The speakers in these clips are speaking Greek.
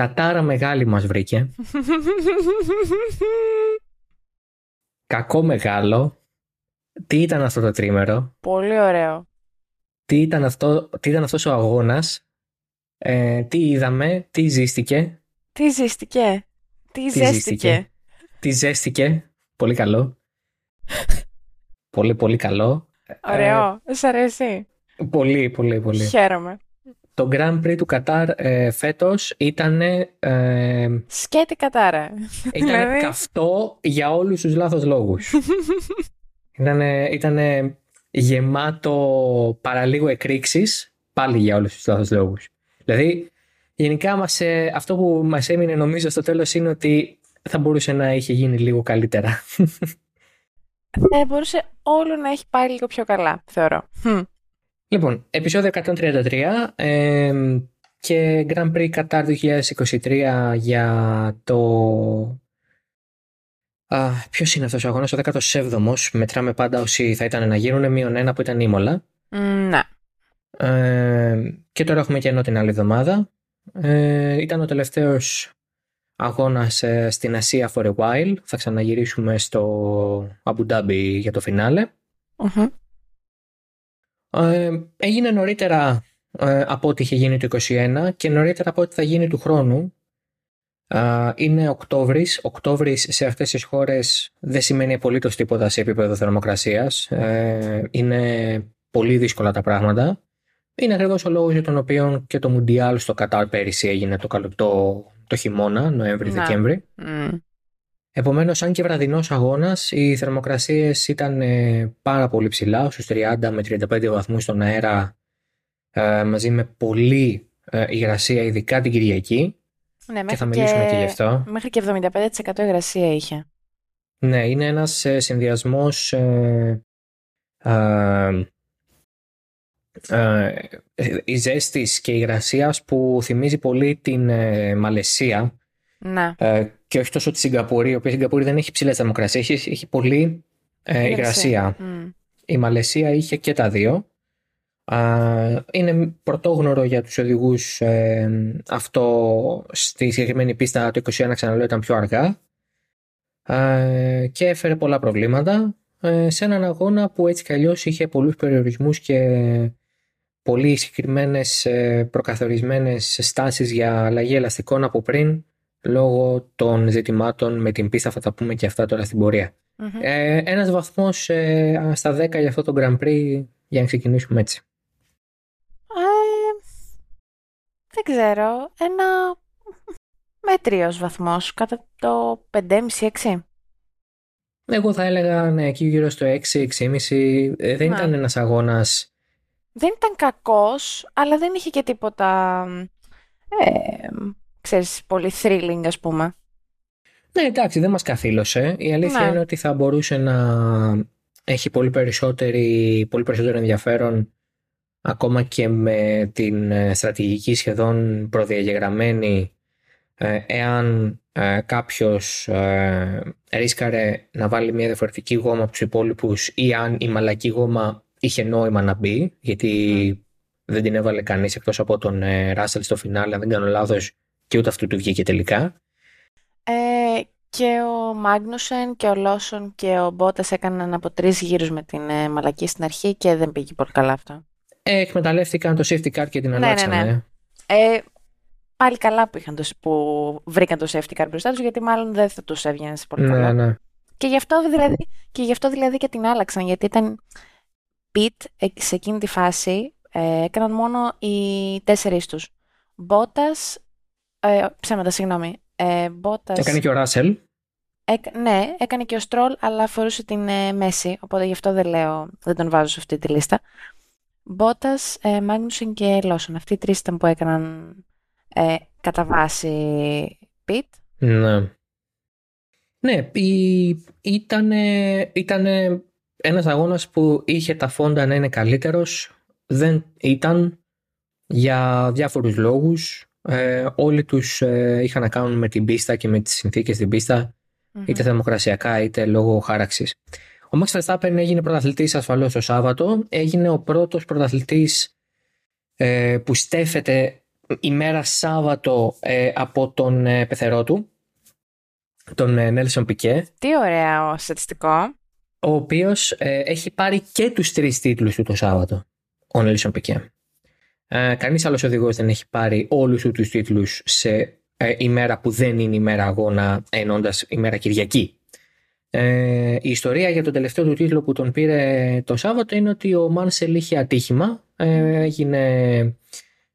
Κατάρα μεγάλη μας βρήκε. Κακό μεγάλο. Τι ήταν αυτό το τρίμερο; Πολύ ωραίο. Τι ήταν, αυτό, τι ήταν αυτός ο αγώνας; Ε, τι είδαμε. Τι ζήστηκε; Τι ζήστηκε; Τι, ζέστηκε; Τι ζέστηκε; Πολύ καλό. πολύ πολύ καλό. Ωραίο. Ε, Σ' αρέσει; Πολύ πολύ πολύ. Χαίρομαι. Το Grand Prix του Κατάρ ε, φέτος ήταν ε, Σκέτη κατάρα. Ήταν Δηλαδή- καυτό για όλους τους λάθος λόγους. ήταν, ήτανε γεμάτο παραλίγο εκρήξεις πάλι για όλους τους λάθος λόγους. Δηλαδή, γενικά μας, ε, αυτό που μας έμεινε νομίζω στο τέλος είναι ότι θα μπορούσε να είχε γίνει λίγο καλύτερα. Θα μπορούσε όλο να έχει πάει λίγο πιο καλά, θεωρώ. Χμ. λοιπόν, επεισόδιο 133 ε, και Grand Prix Qatar 2023 για το... Α, ποιος είναι αυτός ο αγώνας, ο 17ος, μετράμε πάντα όσοι θα ήταν να γίνουν, μείον ένα που ήταν Ήμολα. Μ, Ναι. Ε, και τώρα έχουμε κενό την άλλη εβδομάδα. Ε, ήταν ο τελευταίος αγώνας ε, στην Ασία for a while. Θα ξαναγυρίσουμε στο Abu Dhabi για το φινάλε. Μμμ. Ε, έγινε νωρίτερα ε, από ό,τι είχε γίνει το 2021 και νωρίτερα από ό,τι θα γίνει του χρόνου. Α, είναι Οκτώβρης. Οκτώβρης σε αυτές τις χώρες δεν σημαίνει απολύτως τίποτα σε επίπεδο θερμοκρασίας. Ε, είναι πολύ δύσκολα τα πράγματα. Είναι ακριβώς ο λόγος για τον οποίο και το Μουντιάλ στο Κατάρ πέρυσι έγινε το, καλο- το, το χειμώνα, Νοέμβρη-Δεκέμβρη. Μ. Επομένως, αν και βραδινός αγώνας, οι θερμοκρασίες ήταν ε, πάρα πολύ ψηλά, στους 30 με 35 βαθμούς στον αέρα, ε, μαζί με πολλή ε, υγρασία, ειδικά την Κυριακή. Ναι, Και μέχρι θα μιλήσουμε και γι' αυτό. Μέχρι και 75% υγρασία είχε. Ναι, είναι ένας ε, συνδυασμός ε, ε, ε, η ζέστης και υγρασίας που θυμίζει πολύ την ε, Μαλαισία Ναι. ε, και όχι τόσο τη Σιγκαπούρη, η οποία η Σιγκαπούρη δεν έχει ψηλές θερμοκρασίες, έχει, έχει πολύ ε, υγρασία. Μ. Η Μαλαισία είχε και τα δύο. Α, είναι πρωτόγνωρο για τους οδηγούς ε, αυτό στη συγκεκριμένη πίστα το 21 ξαναλέω ήταν πιο αργά Α, και έφερε πολλά προβλήματα ε, σε έναν αγώνα που έτσι κι αλλιώς είχε πολλούς περιορισμούς και πολύ συγκεκριμένες προκαθορισμένες στάσεις για αλλαγή ελαστικών από πριν λόγω των ζητημάτων με την πίστα θα τα πούμε και αυτά τώρα στην πορεία. Μμμ. Ε, ένας βαθμός ε, στα 10 για αυτό το Grand Prix για να ξεκινήσουμε έτσι. Ε, δεν ξέρω. Ένα μέτριος βαθμός. Κατά το 5,5-6. Εγώ θα έλεγα ναι, εκεί γύρω στο 6-6,5 ε, δεν Να. ήταν ένας αγώνας Δεν ήταν κακός, αλλά δεν είχε και τίποτα, ε, ξέρεις, πολύ thrilling ας πούμε. Ναι, εντάξει, δεν μας καθήλωσε. Η αλήθεια Ναι. είναι ότι θα μπορούσε να έχει πολύ, περισσότερη, πολύ περισσότερο ενδιαφέρον ακόμα και με την ε, στρατηγική σχεδόν προδιαγεγραμμένη ε, εάν ε, κάποιος ε, ρίσκαρε να βάλει μια διαφορετική γόμα από τους υπόλοιπους ή αν η μαλακή γόμα είχε νόημα να μπει γιατί δεν την έβαλε κανείς εκτός από τον ε, Ράσελ στο φινάλε αν δεν κάνω λάθος και ούτε αυτού του βγήκε τελικά. Ε, και ο Μάγνουσεν και ο Λόσον και ο Μπότας έκαναν από τρεις γύρους με την ε, μαλακή στην αρχή και δεν πήγε πολύ καλά αυτό. Ε, εκμεταλλεύτηκαν το safety car και την Ναι, ναι, αλλάξανε. ναι. Ε, πάλι καλά που, είχαν το, που βρήκαν το safety car μπροστά τους γιατί μάλλον δεν θα τους έβγαινε σε πολύ Ναι, καλό. ναι. Και γι' αυτό δηλαδή και, γι αυτό δηλαδή και την άλλαξαν γιατί ήταν pit ε, σε εκείνη τη φάση ε, έκαναν μόνο οι τέσσερις τους. Μπότας, ε, ψέματα συγγνώμη, ε, Μπότας, Έκανε και ο Ράσελ. Έκα- ναι, έκανε και ο Στρόλ, αλλά φορούσε την ε, μέση, οπότε γι' αυτό δεν λέω, δεν τον βάζω σε αυτή τη λίστα. Μπότας, ε, Μάγνουσεν και Λόσον. Αυτοί οι τρεις ήταν που έκαναν ε, κατά βάση πιτ. Ναι. Ναι, η- ήτανε, ήτανε ένας αγώνας που είχε τα φόντα να είναι καλύτερος. Δεν ήταν για διάφορους λόγους. Ε, όλοι τους ε, είχαν να κάνουν με την πίστα και με τις συνθήκες στην πίστα, είτε θερμοκρασιακά είτε λόγω χάραξης. Ο Max Verstappen έγινε πρωταθλητής ασφαλώς το Σάββατο. Έγινε ο πρώτος πρωταθλητής ε, που στέφεται ημέρα Σάββατο ε, από τον ε, πεθερό του, τον ε, Νέλσον Πικέ. Τι ωραίο στατιστικό. Ο οποίος ε, έχει πάρει και τους τρεις τίτλους του το Σάββατο, ο Νέλσον Πικέ. Ε, κανείς άλλος οδηγός δεν έχει πάρει όλους τους τίτλους σε ε, ημέρα που δεν είναι ημέρα αγώνα, ενώντας ημέρα Κυριακή. Ε, η ιστορία για τον τελευταίο του τίτλο που τον πήρε το Σάββατο είναι ότι ο Μάνσελ είχε ατύχημα, ε, έγινε,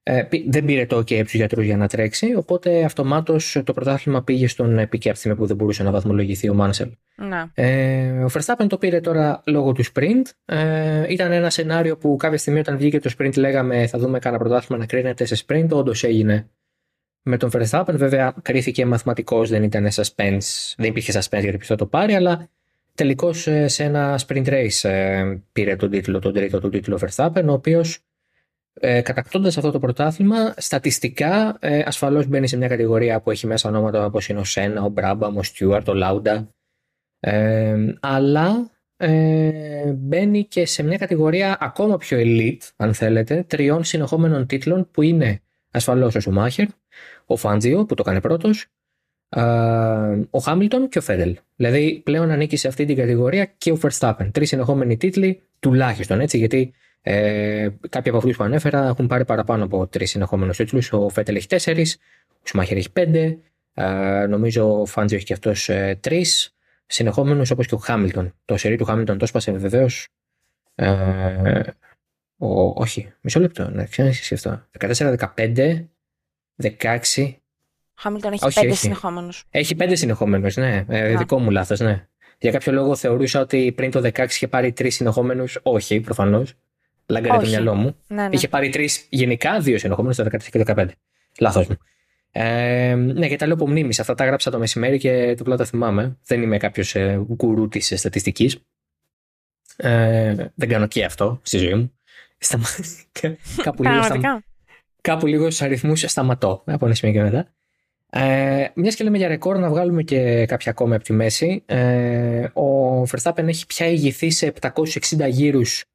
ε, δεν πήρε το OK από τους γιατρούς για να τρέξει, οπότε αυτομάτως το πρωτάθλημα πήγε στον Πικέ από τη στιγμή που δεν μπορούσε να βαθμολογηθεί ο Μάνσελ. Να. Ε, ο Verstappen το πήρε τώρα λόγω του sprint. Ε, ήταν ένα σενάριο που κάποια στιγμή όταν βγήκε το sprint λέγαμε θα δούμε κανένα πρωτάθλημα να κρίνεται σε sprint. Όντως έγινε με τον Verstappen. Βέβαια, κρίθηκε μαθηματικός, δεν ήταν suspense, δεν υπήρχε suspense γιατί ποιος θα το πάρει, αλλά τελικώς ε, σε ένα sprint race ε, πήρε τον τίτλο, τον τρίτο του τίτλο Verstappen, ο οποίος ε, κατακτώντας αυτό το πρωτάθλημα, στατιστικά ε, ασφαλώς μπαίνει σε μια κατηγορία που έχει μέσα ονόματα όπως είναι ο Σένα, ο Μπράμπαμ, ο Στιούαρτ, ο Λάουντα. Ε, αλλά ε, μπαίνει και σε μια κατηγορία ακόμα πιο elite, αν θέλετε, τριών συνεχόμενων τίτλων που είναι ασφαλώς ο Σουμάχερ, ο Φάντζιο που το κάνει πρώτος, ο Χάμιλτον και ο Φέντελ. Δηλαδή πλέον ανήκει σε αυτή την κατηγορία και ο Verstappen. Τρεις συνεχόμενοι τίτλοι τουλάχιστον έτσι, γιατί ε, κάποιοι από αυτούς που ανέφερα έχουν πάρει παραπάνω από τρεις συνεχόμενους τίτλους. Ο Φέτελ έχει τέσσερις, ο Σουμάχερ έχει πέντε, ε, νομίζω ο Φάντζιο έχει και αυτός ε, τρεις συνεχόμενους όπως και ο Χάμιλτον. Το σερί του Χάμιλτον το σπάσε βεβαίως. Ε, όχι, μισό λεπτό, να ξέρεις εσύ αυτό. 14-15 16. Χάμιλτον έχει όχι, πέντε συνεχόμενους. Έχει πέντε συνεχόμενους, ναι. Ε, δικό μου λάθος, ναι. Για κάποιο λόγο θεωρούσα ότι πριν το 16 είχε πάρει τρεις συνεχόμενους. Όχι, προφανώς. Λάγκαρε το μυαλό μου. Ναι, ναι. Είχε πάρει τρεις γενικά, δύο συνεχόμενου το 13 και το 15. Λάθος μου. Ε, ναι, και τα λέω από μνήμης. Αυτά τα έγραψα το μεσημέρι και το πλάτα θυμάμαι. Δεν είμαι κάποιος ε, γκουρού της στατιστικής. Ε, δεν κάνω και αυτό στη ζωή μου. Στα... Κάπου λίγο στα κάπου λίγο στους αριθμούς σταματώ από ένα σημείο και μετά. Ε, Μιας και λέμε για ρεκόρ, να βγάλουμε και κάποια ακόμα από τη μέση. Ε, ο Verstappen έχει πια ηγηθεί σε 760 γύρους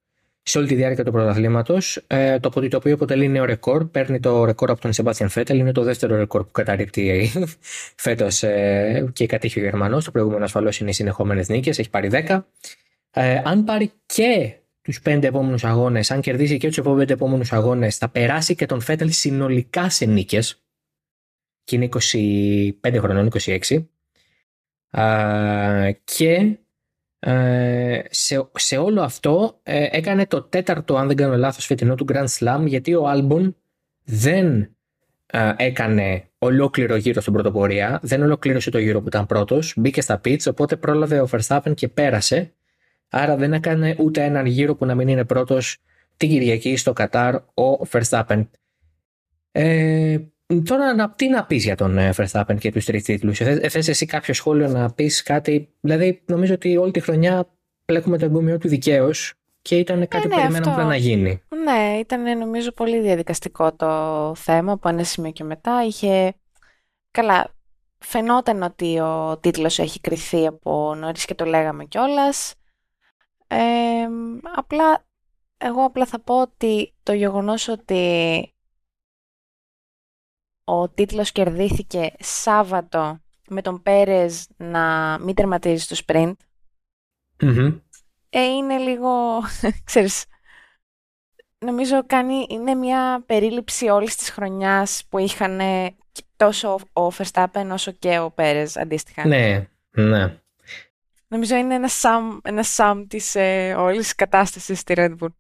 σε όλη τη διάρκεια του πρωταθλήματος. Ε, το οποίο αποτελεί νέο ρεκόρ. Παίρνει το ρεκόρ από τον Σεμπάστιαν Φέτελ. Είναι το δεύτερο ρεκόρ που καταρρύπτει φέτος ε, και κατήχει ο Γερμανός. Το προηγούμενο ασφαλώς είναι οι συνεχόμενες νίκες. Έχει πάρει 10. Ε, αν πάρει και τους πέντε επόμενους αγώνες, αν κερδίσει και τους πέντε επόμενους αγώνες, θα περάσει και τον Φέτελ συνολικά σε νίκες. Και είναι 25 χρονών, 26. Α, και σε, σε όλο αυτό ε, έκανε το τέταρτο, αν δεν κάνω λάθος, φετινό του Grand Slam, γιατί ο Άλμπον δεν έκανε ολόκληρο γύρο στην πρωτοπορία, δεν ολοκλήρωσε το γύρο που ήταν πρώτος, μπήκε στα pits, οπότε πρόλαβε ο Verstappen και πέρασε Άρα δεν έκανε ούτε έναν γύρο που να μην είναι πρώτος την Κυριακή στο Κατάρ ο Verstappen. Ε, τώρα να, τι να πεις για τον ε, Verstappen και τους τρεις τίτλους; Ε, θες εσύ κάποιο σχόλιο να πεις κάτι; Δηλαδή νομίζω ότι όλη τη χρονιά πλέκουμε το εμπόμιο του δικαίως και ήταν κάτι ε, ναι, που περιμέναμε απλά να γίνει. Ναι, ήταν νομίζω πολύ διαδικαστικό το θέμα από ένα σημείο και μετά. Είχε... Καλά, φαινόταν ότι ο τίτλος έχει κρυθεί από νωρίς και το λέγαμε κιόλας απλά, εγώ απλά θα πω ότι το γεγονός ότι ο τίτλος κερδίθηκε Σάββατο με τον Πέρες να μην τερματίζει το sprint ε, είναι λίγο, ξέρεις, νομίζω κάνει, είναι μια περίληψη όλης της χρονιάς που είχαν τόσο ο Verstappen όσο και ο Πέρες αντίστοιχα. Ναι, ναι. Νομίζω είναι ένα σαμ, ένα σαμ της ε, όλης της κατάστασης στη Red Bull.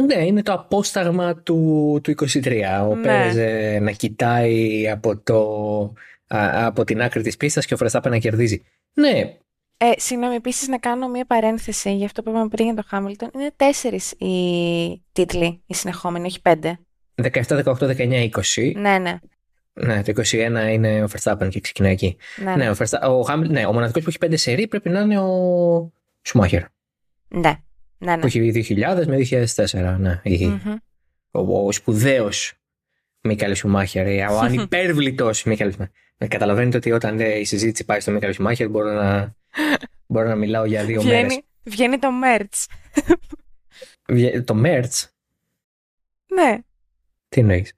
Ναι, είναι το απόσταγμα του, του 23. Ο ναι. να κοιτάει από, το, από την άκρη της πίστας και ο Verstappen να κερδίζει. Ναι. Ε, συγγνώμη, επίσης να κάνω μια παρένθεση για αυτό που είπαμε πριν για τον Χάμιλτον. Είναι τέσσερις οι τίτλοι, οι συνεχόμενοι, όχι πέντε. 17, 18, 19, 20. Ναι, ναι. Ναι, το 21 είναι ο Verstappen και ξεκινάει εκεί. Ναι, ναι. ο, ο, ναι, ο μοναδικός που έχει 5 σερί πρέπει να είναι ο Σουμάχερ. Ναι. Ναι, ναι. Που έχει 2000 με 2004. Ναι. Mm-hmm. Ο, ο σπουδαίος Μίκαλ Σουμάχερ, ο ανυπέρβλητος Μίκαλ Σουμάχερ. Καταλαβαίνετε ότι όταν ε, η συζήτηση πάει στο Μίκαλ Σουμάχερ μπορώ να, μπορώ να μιλάω για δύο μέρες. Βγαίνει το Μέρτ. το Μέρτ. Ναι. Τι εννοείς;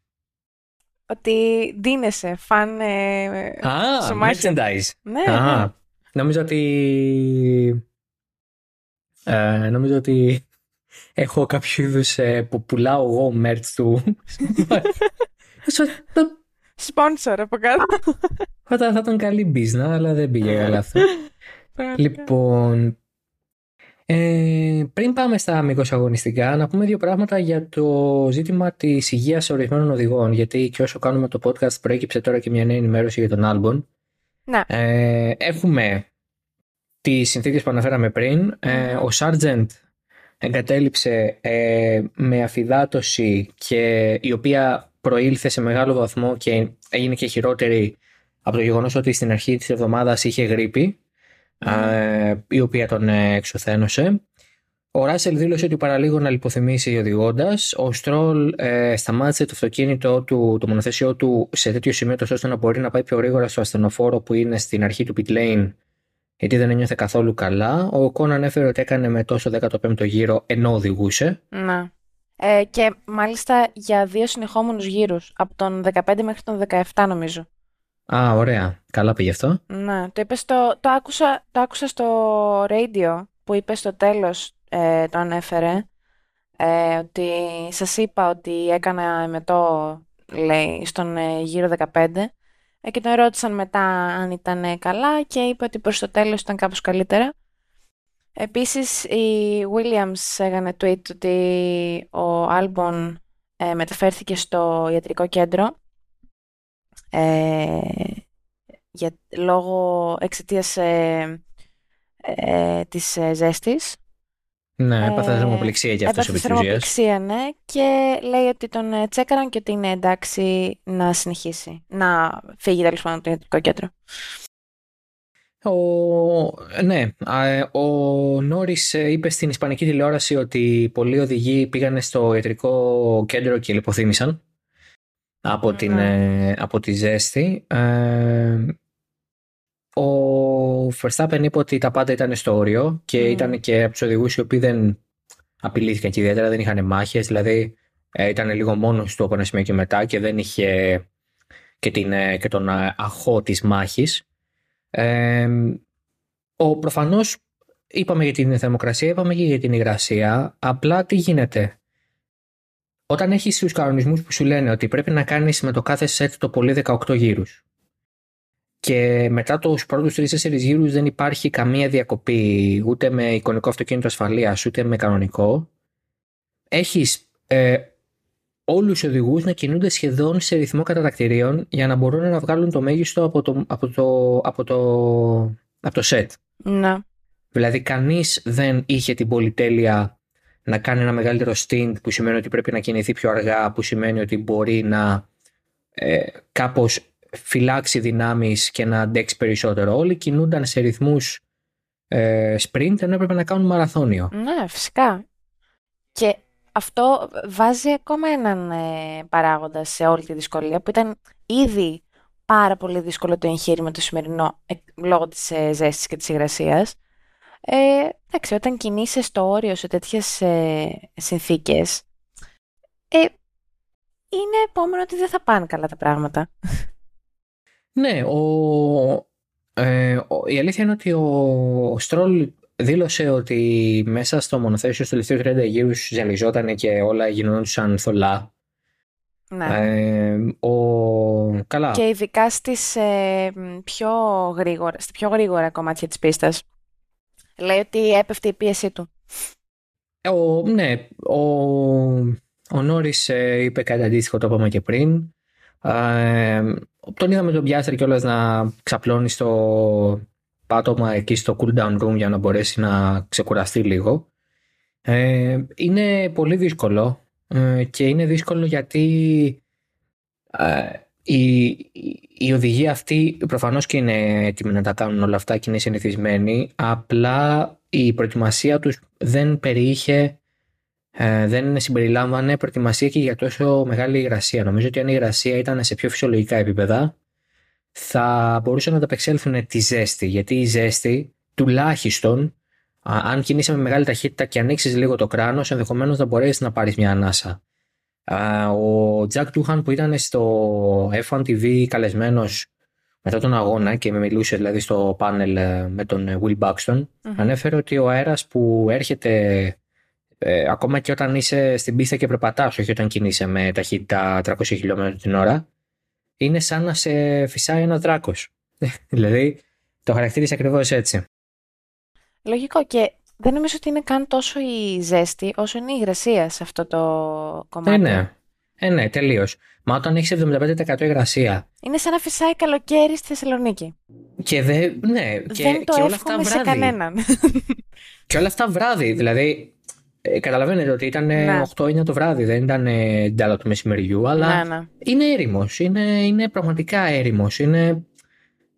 ότι δίνεσαι φαν ε, Α, σωμάχια. merchandise. Ναι, Α, ναι. νομίζω ότι... Ε, νομίζω ότι έχω κάποιο είδους που πουλάω εγώ merch του. Sponsor από κάτω. θα, θα ήταν καλή business, αλλά δεν πήγε καλά αυτό. Λοιπόν, ε, πριν πάμε στα αμυγός αγωνιστικά, να πούμε δύο πράγματα για το ζήτημα της υγείας ορισμένων οδηγών, γιατί και όσο κάνουμε το podcast προέκυψε τώρα και μια νέα ενημέρωση για τον Albon. Ναι. Ε, έχουμε τις συνθήκες που αναφέραμε πριν. Ε, ο Sargent εγκατέλειψε ε, με αφυδάτωση και η οποία προήλθε σε μεγάλο βαθμό και έγινε και χειρότερη από το γεγονός ότι στην αρχή της εβδομάδας είχε γρήπη ε, η οποία τον ε, εξουθένωσε. Ο Ράσελ δήλωσε ότι παραλίγο να λιποθυμήσει οδηγώντας. Ο Στρόλ ε, σταμάτησε το αυτοκίνητο του, το μονοθέσιό του σε τέτοιο σημείο τόσο ώστε να μπορεί να πάει πιο γρήγορα στο ασθενοφόρο που είναι στην αρχή του pit lane γιατί δεν ένιωθε καθόλου καλά. Ο Κόν ανέφερε ότι έκανε με τόσο 15ο γύρο ενώ οδηγούσε. Ναι. Ε, και μάλιστα για δύο συνεχόμενους γύρους, από τον 15 μέχρι τον 17 νομίζω. Α, ωραία. Καλά πήγε αυτό. Ναι, το, είπες στο, το, άκουσα, το άκουσα στο radio που είπες στο τέλος, ε, το ανέφερε, ε, ότι σας είπα ότι έκανα εμετό, λέει, στον ε, γύρο 15 ε, και τον ρώτησαν μετά αν ήταν ε, καλά και είπε ότι προς το τέλος ήταν κάπως καλύτερα. Επίσης η Williams έκανε tweet ότι ο Albon ε, μεταφέρθηκε στο ιατρικό κέντρο ε, για, λόγω εξαιτίας ε, ε, της ε, ζέστης. Ναι, έπαθε Ε, θερμοπληξία και αυτό Έπαθε επί της ουσίας. θερμοπληξία, ναι, και λέει ότι τον ε, τσέκαραν και ότι είναι εντάξει να συνεχίσει, να φύγει τέλος πάντων από το ιατρικό κέντρο. Ο, ναι, α, ε, ο Νόρις είπε στην ισπανική τηλεόραση ότι πολλοί οδηγοί πήγανε στο ιατρικό κέντρο και λιποθύμησαν από, την, Ναι. ε, από τη ζέστη. Ε, ο Verstappen είπε ότι τα πάντα ήταν στο όριο και Μμμ. ήταν και από τους οδηγούς οι οποίοι δεν απειλήθηκαν και ιδιαίτερα, δεν είχαν μάχες. Δηλαδή ε, ήταν λίγο μόνος του από ένα σημείο και μετά και δεν είχε και, την, ε, και τον ε, αχώ της μάχης. Ε, ο, προφανώς είπαμε για την θερμοκρασία, είπαμε και για την υγρασία. Απλά τι γίνεται; Όταν έχεις τους κανονισμούς που σου λένε ότι πρέπει να κάνεις με το κάθε σετ το πολύ 18 γύρους και μετά τους πρώτους 3-4 γύρους δεν υπάρχει καμία διακοπή ούτε με εικονικό αυτοκίνητο ασφαλείας ούτε με κανονικό έχεις ε, όλους τους οδηγούς να κινούνται σχεδόν σε ρυθμό κατατακτηρίων για να μπορούν να βγάλουν το μέγιστο από το, από το, από το, από το set. Ναι. Δηλαδή κανείς δεν είχε την πολυτέλεια να κάνει ένα μεγαλύτερο stint που σημαίνει ότι πρέπει να κινηθεί πιο αργά, που σημαίνει ότι μπορεί να ε, κάπως φυλάξει δυνάμεις και να αντέξει περισσότερο. Όλοι κινούνταν σε ρυθμούς ε, sprint ενώ έπρεπε να κάνουν μαραθώνιο. Ναι, φυσικά. Και αυτό βάζει ακόμα έναν ε, παράγοντα σε όλη τη δυσκολία που ήταν ήδη πάρα πολύ δύσκολο το εγχείρημα το σημερινό ε, λόγω της ε, ζέστης και της υγρασίας. Ε, εντάξει, όταν κινείσαι στο όριο σε τέτοιες ε, συνθήκες, ε, είναι επόμενο ότι δεν θα πάνε καλά τα πράγματα. Ναι, ο, ε, ο- η αλήθεια είναι ότι ο, ο Στρόλ δήλωσε ότι μέσα στο μονοθέσιο στο τελευταίο 30 γύρους ζαλιζόταν και όλα γινόντουσαν θολά. Ναι. Ε, ο, καλά. Και ειδικά στις, ε, μ, πιο γρήγορα, στα πιο γρήγορα κομμάτια της πίστας. Λέει ότι έπεφτε η πίεσή του. Ο, ναι, ο, ο Νόρις ε, είπε κάτι αντίστοιχο, το είπαμε και πριν. Ε, τον είδαμε τον Πιάστρη κιόλας να ξαπλώνει στο πάτωμα εκεί στο cool down room για να μπορέσει να ξεκουραστεί λίγο. Ε, είναι πολύ δύσκολο ε, και είναι δύσκολο γιατί ε, οι, οι- οι οδηγοί αυτοί προφανώς και είναι έτοιμοι να τα κάνουν όλα αυτά και είναι συνηθισμένοι απλά η προετοιμασία τους δεν περιείχε ε, δεν συμπεριλάμβανε προετοιμασία και για τόσο μεγάλη υγρασία. Νομίζω ότι αν η υγρασία ήταν σε πιο φυσιολογικά επίπεδα θα μπορούσαν να ανταπεξέλθουν τη ζέστη γιατί η ζέστη τουλάχιστον α, αν κινείσαι με μεγάλη ταχύτητα και ανοίξεις λίγο το κράνος ενδεχομένως να μπορέσεις να πάρεις μια ανάσα. Ο Τζακ Τούχαν που ήταν στο F1 TV καλεσμένος μετά τον αγώνα και με μιλούσε δηλαδή στο πάνελ ε, με τον ε, Will Buxton, ανέφερε ότι ο αέρας που έρχεται ε, ακόμα και όταν είσαι στην πίστα και περπατάς, όχι όταν κινείσαι με ταχύτητα 300 χιλιόμετρα την ώρα, είναι σαν να σε φυσάει ένα δράκος. δηλαδή το χαρακτήρισε ακριβώς έτσι. Λογικό και δεν νομίζω ότι είναι καν τόσο η ζέστη όσο είναι η υγρασία σε αυτό το κομμάτι. Ε, ναι. Ε, ναι, τελείως. Μα όταν έχεις 75% υγρασία. Είναι σαν να φυσάει καλοκαίρι στη Θεσσαλονίκη. Και δεν. Ναι, και, δεν το και όλα αυτά βράδυ. σε κανέναν. και όλα αυτά βράδυ. Δηλαδή, ε, καταλαβαίνετε ότι ήταν ναι. 8-9 το βράδυ, δεν ήταν ντάλα του μεσημεριού, αλλά ναι, ναι. είναι έρημος. Είναι, είναι πραγματικά έρημος. Είναι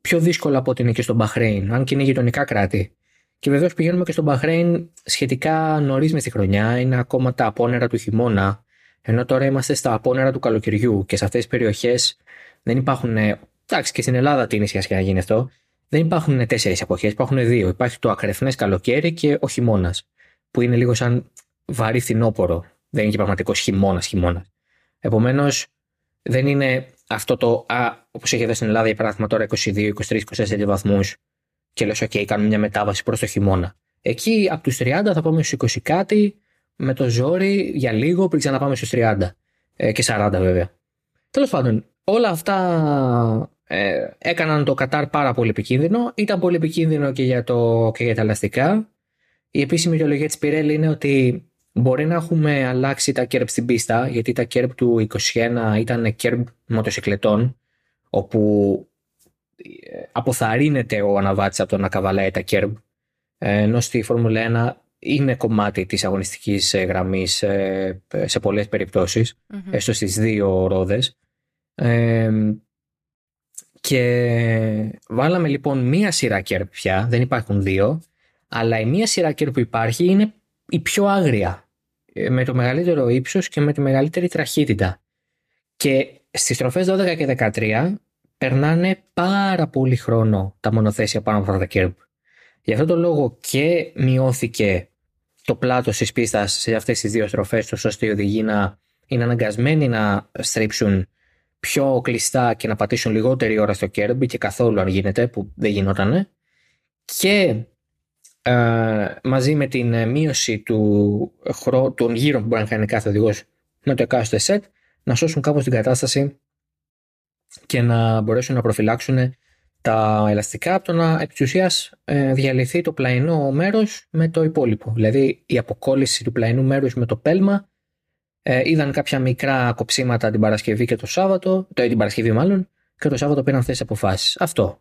πιο δύσκολο από ότι είναι και στο Μπαχρέιν, αν και είναι γειτονικά κράτη. Και βεβαίως πηγαίνουμε και στο Μπαχρέιν σχετικά νωρίς μες τη χρονιά. Είναι ακόμα τα απόνερα του χειμώνα. Ενώ τώρα είμαστε στα απόνερα του καλοκαιριού και σε αυτές τις περιοχές δεν υπάρχουν. Εντάξει, και στην Ελλάδα τι είναι σχετικά να γίνει αυτό. Δεν υπάρχουν τέσσερις εποχέ, υπάρχουν δύο. Υπάρχει το ακρεφνές καλοκαίρι και ο χειμώνας. Που είναι λίγο σαν βαρύ φθινόπορο. Δεν είναι και πραγματικός χειμώνας χειμώνας. Επομένως, δεν είναι αυτό το. Α, όπως έχει εδώ στην Ελλάδα, για παράδειγμα, τώρα 22, 23, 24 βαθμούς και λες: OK, κάνουμε μια μετάβαση προς το χειμώνα. Εκεί από τους 30 θα πάμε στους 20 κάτι, με το ζόρι για λίγο πριν ξαναπάμε στους 30 ε, και 40 βέβαια. Τέλος πάντων, όλα αυτά ε, έκαναν το Κατάρ πάρα πολύ επικίνδυνο. Ήταν πολύ επικίνδυνο και για, το, και για τα ελαστικά. Η επίσημη ιδεολογία της Πιρέλη είναι ότι μπορεί να έχουμε αλλάξει τα κέρπ στην πίστα, γιατί τα κέρπ του 21 ήταν κέρπ μοτοσυκλετών, όπου ε, αποθαρρύνεται ο αναβάτης από το να καβαλάει τα κέρπ, ε, ενώ στη Φόρμουλα 1 είναι κομμάτι της αγωνιστικής ε, γραμμής ε, σε πολλές περιπτώσεις, mm-hmm. έστω στις δύο ρόδες. και βάλαμε λοιπόν μία σειρά κέρπ πια, δεν υπάρχουν δύο, αλλά η μία σειρά κέρπ που υπάρχει είναι η πιο άγρια, ε, με το μεγαλύτερο ύψος και με τη μεγαλύτερη τραχύτητα. Και στις τροφές 12 και 13 περνάνε πάρα πολύ χρόνο τα μονοθέσια πάνω από αυτά τα κέρπ. Γι' αυτό το λόγο και μειώθηκε το πλάτος της πίστας σε αυτές τις δύο στροφές, ώστε οι οδηγοί να είναι αναγκασμένοι να στρίψουν πιο κλειστά και να πατήσουν λιγότερη ώρα στο κέρμπι και καθόλου αν γίνεται, που δεν γινότανε. Και ε, μαζί με την μείωση του χρο... των γύρων που μπορεί να κάνει κάθε οδηγός με το εκάστοτε σετ, να σώσουν κάπως την κατάσταση και να μπορέσουν να προφυλάξουν τα ελαστικά από το να επί ουσίας, ε, διαλυθεί το πλαϊνό μέρος με το υπόλοιπο. Δηλαδή η αποκόλληση του πλαϊνού μέρους με το πέλμα ε, είδαν κάποια μικρά κοψίματα την Παρασκευή και το Σάββατο, το, την Παρασκευή μάλλον, και το Σάββατο πήραν θέσει αποφάσεις. Αυτό.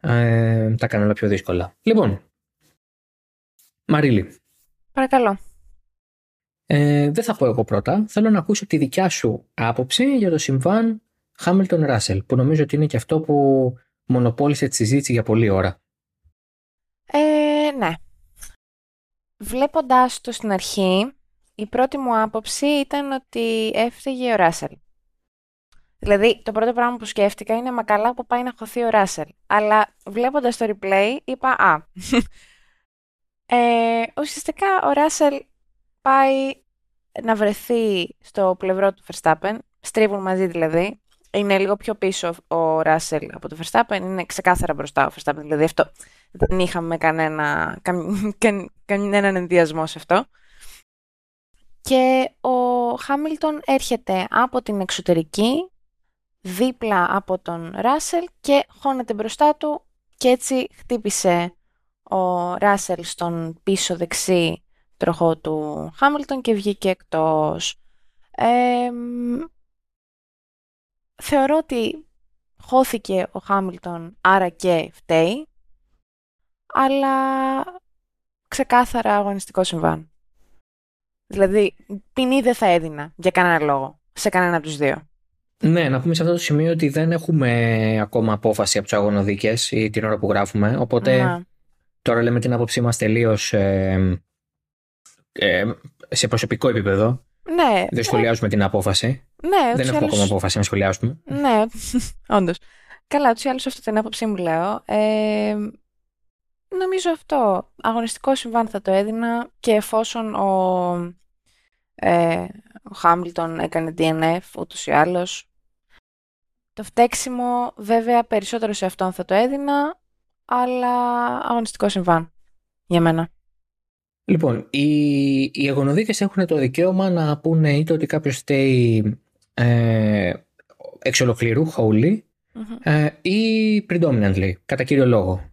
Ε, τα έκανε όλα πιο δύσκολα. Λοιπόν, Μαρίλη. Παρακαλώ. Ε, δεν θα πω εγώ πρώτα. Θέλω να ακούσω τη δικιά σου άποψη για το συμβάν Χάμιλτον Ράσελ, που νομίζω ότι είναι και αυτό που μονοπόλησε τη συζήτηση για πολλή ώρα. Ε, ναι. Βλέποντάς το στην αρχή, η πρώτη μου άποψη ήταν ότι έφταιγε ο Ράσελ. Δηλαδή, το πρώτο πράγμα που σκέφτηκα είναι «Μα καλά που πάει να χωθεί ο Ράσελ». Αλλά βλέποντας το replay, είπα «Α». ε, ουσιαστικά, ο Ράσελ πάει να βρεθεί στο πλευρό του Verstappen, στρίβουν μαζί δηλαδή, είναι λίγο πιο πίσω ο Ράσελ από το Verstappen, είναι ξεκάθαρα μπροστά ο Verstappen, δηλαδή αυτό δεν είχαμε κανένα, κανέναν ενδιασμό σε αυτό. Και ο Χάμιλτον έρχεται από την εξωτερική, δίπλα από τον Ράσελ και χώνεται μπροστά του και έτσι χτύπησε ο Ράσελ στον πίσω δεξί τροχό του Χάμιλτον και βγήκε εκτός. Ε, θεωρώ ότι χώθηκε ο Χάμιλτον, άρα και φταίει, αλλά ξεκάθαρα αγωνιστικό συμβάν. Δηλαδή, ποινή δεν θα έδινα για κανένα λόγο, σε κανένα από τους δύο. Ναι, να πούμε σε αυτό το σημείο ότι δεν έχουμε ακόμα απόφαση από τους αγωνοδίκες ή την ώρα που γράφουμε. Οπότε τώρα λέμε την άποψή μας τελείως ε, ε, σε προσωπικό επίπεδο. Ναι. Δεν σχολιάζουμε την απόφαση. Ναι, Δεν έχουμε ακόμα απόφαση να σχολιάσουμε. Ναι, όντως. Καλά, ούτως ή άλλως αυτή την άποψή μου λέω. Ε, νομίζω αυτό. Αγωνιστικό συμβάν θα το έδινα και εφόσον ο, ε, Ο Χάμιλτον έκανε DNF ούτως ή άλλως. Το φταίξιμο βέβαια περισσότερο σε αυτόν θα το έδινα, αλλά αγωνιστικό συμβάν για μένα. Λοιπόν, οι, οι αγωνοδίκες έχουν το δικαίωμα να πούνε είτε ότι κάποιος φταίει ε, εξ ολοκληρού wholly ε, ή predominantly, κατά κύριο λόγο.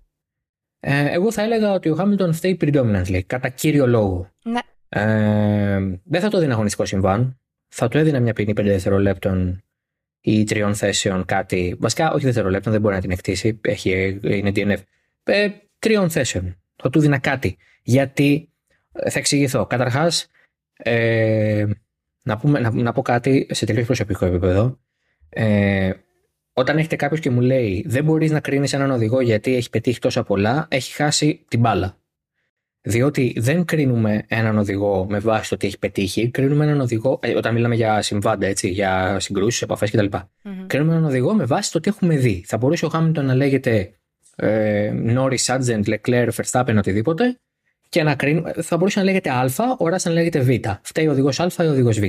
Ε, εγώ θα έλεγα ότι ο Χάμιλτον φταίει predominantly, κατά κύριο λόγο. Ναι. Ε, δεν θα το έδινα αγωνιστικό συμβάν. Θα το έδινα μια ποινή 5 δευτερολέπτων ή τριών θέσεων κάτι. Βασικά, όχι δευτερολέπτων, δεν μπορεί να την εκτίσει. Έχει, είναι DNF. Ε, τριών θέσεων. Θα του δίνα κάτι. Γιατί ε, θα εξηγηθώ. Καταρχάς, ε, να, να, να πω κάτι σε τελείως προσωπικό επίπεδο. Ε, όταν έχετε κάποιος και μου λέει δεν μπορείς να κρίνεις έναν οδηγό γιατί έχει πετύχει τόσα πολλά, έχει χάσει την μπάλα. Διότι δεν κρίνουμε έναν οδηγό με βάση το τι έχει πετύχει, κρίνουμε έναν οδηγό, ε, όταν μιλάμε για συμβάντα, έτσι, για συγκρούσεις, επαφές κτλ. Mm-hmm. Κρίνουμε έναν οδηγό με βάση το τι έχουμε δει. Θα μπορούσε ο Χάμιλτον να λέγεται ε, Νόρι, Σάτζεντ, Λεκλέρ, Φερστάπεν, οτιδήποτε, και να κρίνουμε, θα μπορούσε να λέγεται Α, ο Ράσαν να λέγεται Β. Φταίει ο οδηγός Α ή ο οδηγός Β.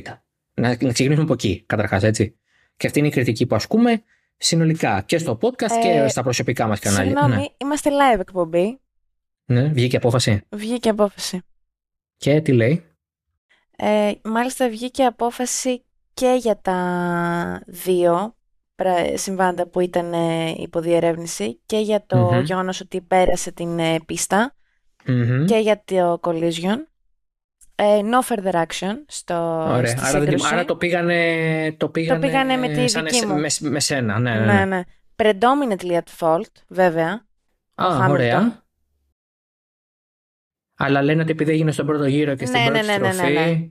Να, να ξεκινήσουμε από εκεί, καταρχάς, έτσι. Και αυτή είναι η κριτική που ασκούμε συνολικά και στο podcast ε, και στα προσωπικά μας κανάλια. Συγγνώμη, ναι. είμαστε live εκπομπή. Ναι, βγήκε απόφαση. Βγήκε απόφαση. Και τι λέει; Ε, μάλιστα βγήκε απόφαση και για τα δύο συμβάντα που ήταν ε, υποδιερεύνηση και για το mm γεγονός ότι πέρασε την ε, πιστα και για το collision. Ε, no further action στο Ωραία. Άρα, άρα, το πήγανε, το πήγανε, το πήγανε με τη δική μου. Με, με σένα, ναι, ναι, ναι. ναι, ναι. Predominantly at fault, βέβαια. Α, ωραία. Αλλά λένε ότι επειδή έγινε στον πρώτο γύρο και στην ναι, πρώτη ναι, ναι, στροφή... Ναι, ναι, ναι.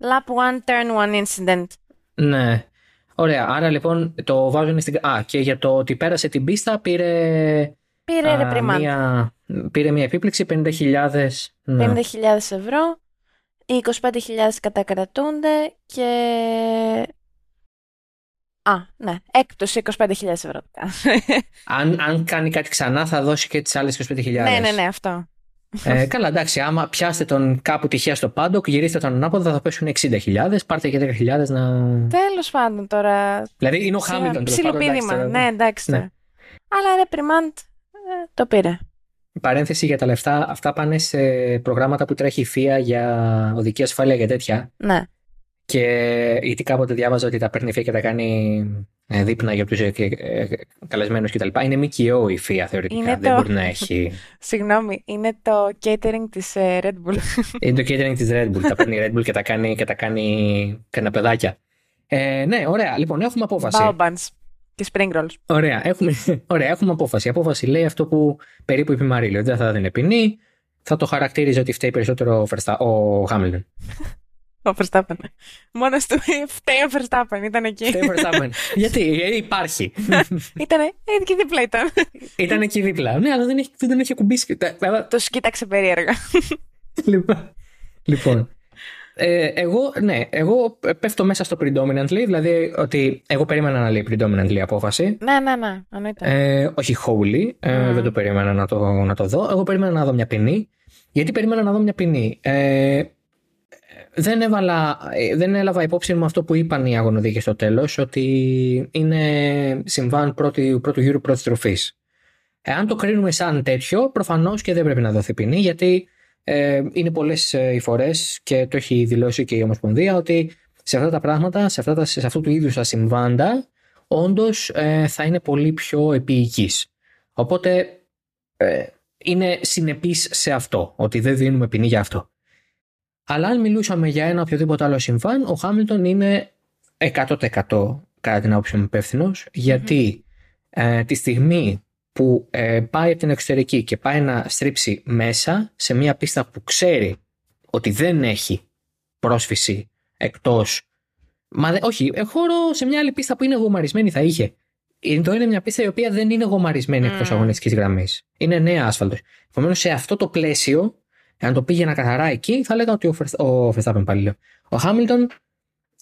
Lap one, turn one incident. Ναι. Ωραία. Άρα λοιπόν το βάζουν στην... Α, και για το ότι πέρασε την πίστα πήρε... Πήρε α, μια... Πήρε μια επίπληξη 50.000... 50.000 ευρώ. Οι 25.000 κατακρατούνται και... Α, ναι, έκπτωση 25.000 ευρώ. αν, αν κάνει κάτι ξανά θα δώσει και τις άλλες 25.000. Ναι, ναι, ναι, αυτό. Ε, καλά, εντάξει, άμα πιάστε τον κάπου τυχαία στο πάντοκ, γυρίστε τον ανάποδα, θα πέσουν 60.000. Πάρτε και 10.000 να. Τέλος πάντων τώρα. Δηλαδή είναι ο Χάμιλτον Ψιλοπίδημα. Ναι, εντάξει. Ναι. Αλλά ρε Πριμάντ ε, το πήρε. Παρένθεση για τα λεφτά. Αυτά πάνε σε προγράμματα που τρέχει η ΦΙΑ για οδική ασφάλεια και τέτοια. Ναι. Και γιατί κάποτε διάβαζα ότι τα παίρνει η ΦΙΑ και τα κάνει ε, δείπνα για τους ε, ε, καλεσμένους κτλ. Είναι ΜΚΟ η ΦΙΑ θεωρητικά. Είναι δεν το... μπορεί να έχει. Συγγνώμη, είναι το catering της Red Bull. είναι το catering της Red Bull. τα παίρνει η Red Bull και τα κάνει, και τα κάνει καναπεδάκια. Ε, ναι, ωραία. Λοιπόν, έχουμε απόφαση. Baobans και spring rolls. Ωραία, έχουμε, ωραία, έχουμε απόφαση. Η απόφαση λέει αυτό που περίπου είπε η Μαρίλιο. Δεν θα δίνει ποινή. Θα το χαρακτήριζε ότι φταίει περισσότερο ο Χάμιλτον. Ο Verstappen. Μόνος του φταίει ο Verstappen, ήταν εκεί. Φταίει ο Verstappen. Γιατί, ε, υπάρχει. ήταν εκεί δίπλα ήταν. ήταν εκεί δίπλα. Ναι, αλλά δεν, έχει, δεν τον είχε κουμπίσει. Το κοίταξε περίεργα. λοιπόν, λοιπόν ε, εγώ, ναι, εγώ πέφτω μέσα στο predominantly, δηλαδή ότι εγώ περίμενα να λέει predominantly απόφαση. Ναι, ναι, ναι, Ε, όχι wholly, ε, δεν το περίμενα να το, να το δω. Εγώ περίμενα να δω μια ποινή. Γιατί περίμενα να δω μια ποινή. Ε, δεν, έβαλα, ε, δεν έλαβα υπόψη μου αυτό που είπαν οι αγωνοδίκες στο τέλος, ότι είναι συμβάν πρώτη, πρώτου γύρου πρώτης τροφής. Εάν το κρίνουμε σαν τέτοιο, προφανώς και δεν πρέπει να δοθεί ποινή, γιατί ε, είναι πολλές ε, οι φορές και το έχει δηλώσει και η Ομοσπονδία ότι σε αυτά τα πράγματα, σε, αυτά τα, σε αυτού του είδους τα συμβάντα, όντως ε, θα είναι πολύ πιο επίοικης. Οπότε ε, είναι συνεπής σε αυτό, ότι δεν δίνουμε ποινή για αυτό. Αλλά αν μιλούσαμε για ένα οποιοδήποτε άλλο συμβάν, ο Χάμιλτον είναι 100% κατά την άποψη μου υπεύθυνος, γιατί ε, τη στιγμή που ε, πάει από την εξωτερική και πάει να στρίψει μέσα σε μια πίστα που ξέρει ότι δεν έχει πρόσφυση εκτός Μα όχι, ε, χώρο σε μια άλλη πίστα που είναι γομαρισμένη θα είχε. Το είναι μια πίστα η οποία δεν είναι γομαρισμένη mm. εκτό αγωνιστικής γραμμής. Είναι νέα άσφαλτος. Επομένως, σε αυτό το πλαίσιο Εάν το πήγαινα καθαρά εκεί, θα έλεγα ότι ο, Φερ... ο Verstappen πάλι λέω. Ο Χάμιλτον.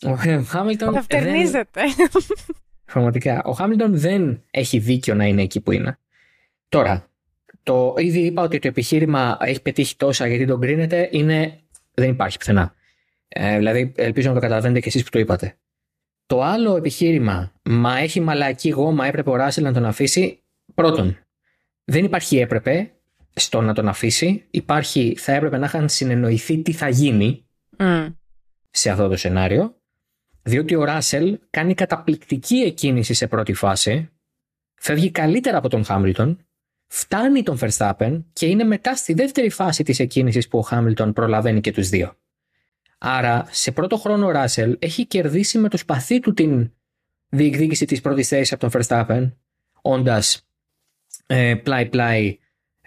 Ο Χάμιλτον. Καυτερνίζεται. Δεν... Πραγματικά. Ο Χάμιλτον δεν έχει δίκιο να είναι εκεί που είναι. Τώρα, το ήδη είπα ότι το επιχείρημα έχει πετύχει τόσα γιατί τον κρίνεται είναι. Δεν υπάρχει πουθενά. Ε, δηλαδή, ελπίζω να το καταλαβαίνετε και εσείς που το είπατε. Το άλλο επιχείρημα, μα έχει μαλακή γόμα, έπρεπε ο Ράσελ να τον αφήσει. Πρώτον, δεν υπάρχει έπρεπε στο να τον αφήσει. Υπάρχει, θα έπρεπε να είχαν συνεννοηθεί τι θα γίνει σε αυτό το σενάριο. Διότι ο Ράσελ κάνει καταπληκτική εκκίνηση σε πρώτη φάση. Φεύγει καλύτερα από τον Χάμιλτον. Φτάνει τον Verstappen και είναι μετά στη δεύτερη φάση της εκκίνησης που ο Χάμιλτον προλαβαίνει και τους δύο. Άρα, σε πρώτο χρόνο ο Ράσελ έχει κερδίσει με το σπαθί του την διεκδίκηση της πρώτης θέσης από τον Verstappen, όντας ε, πλάι-πλάι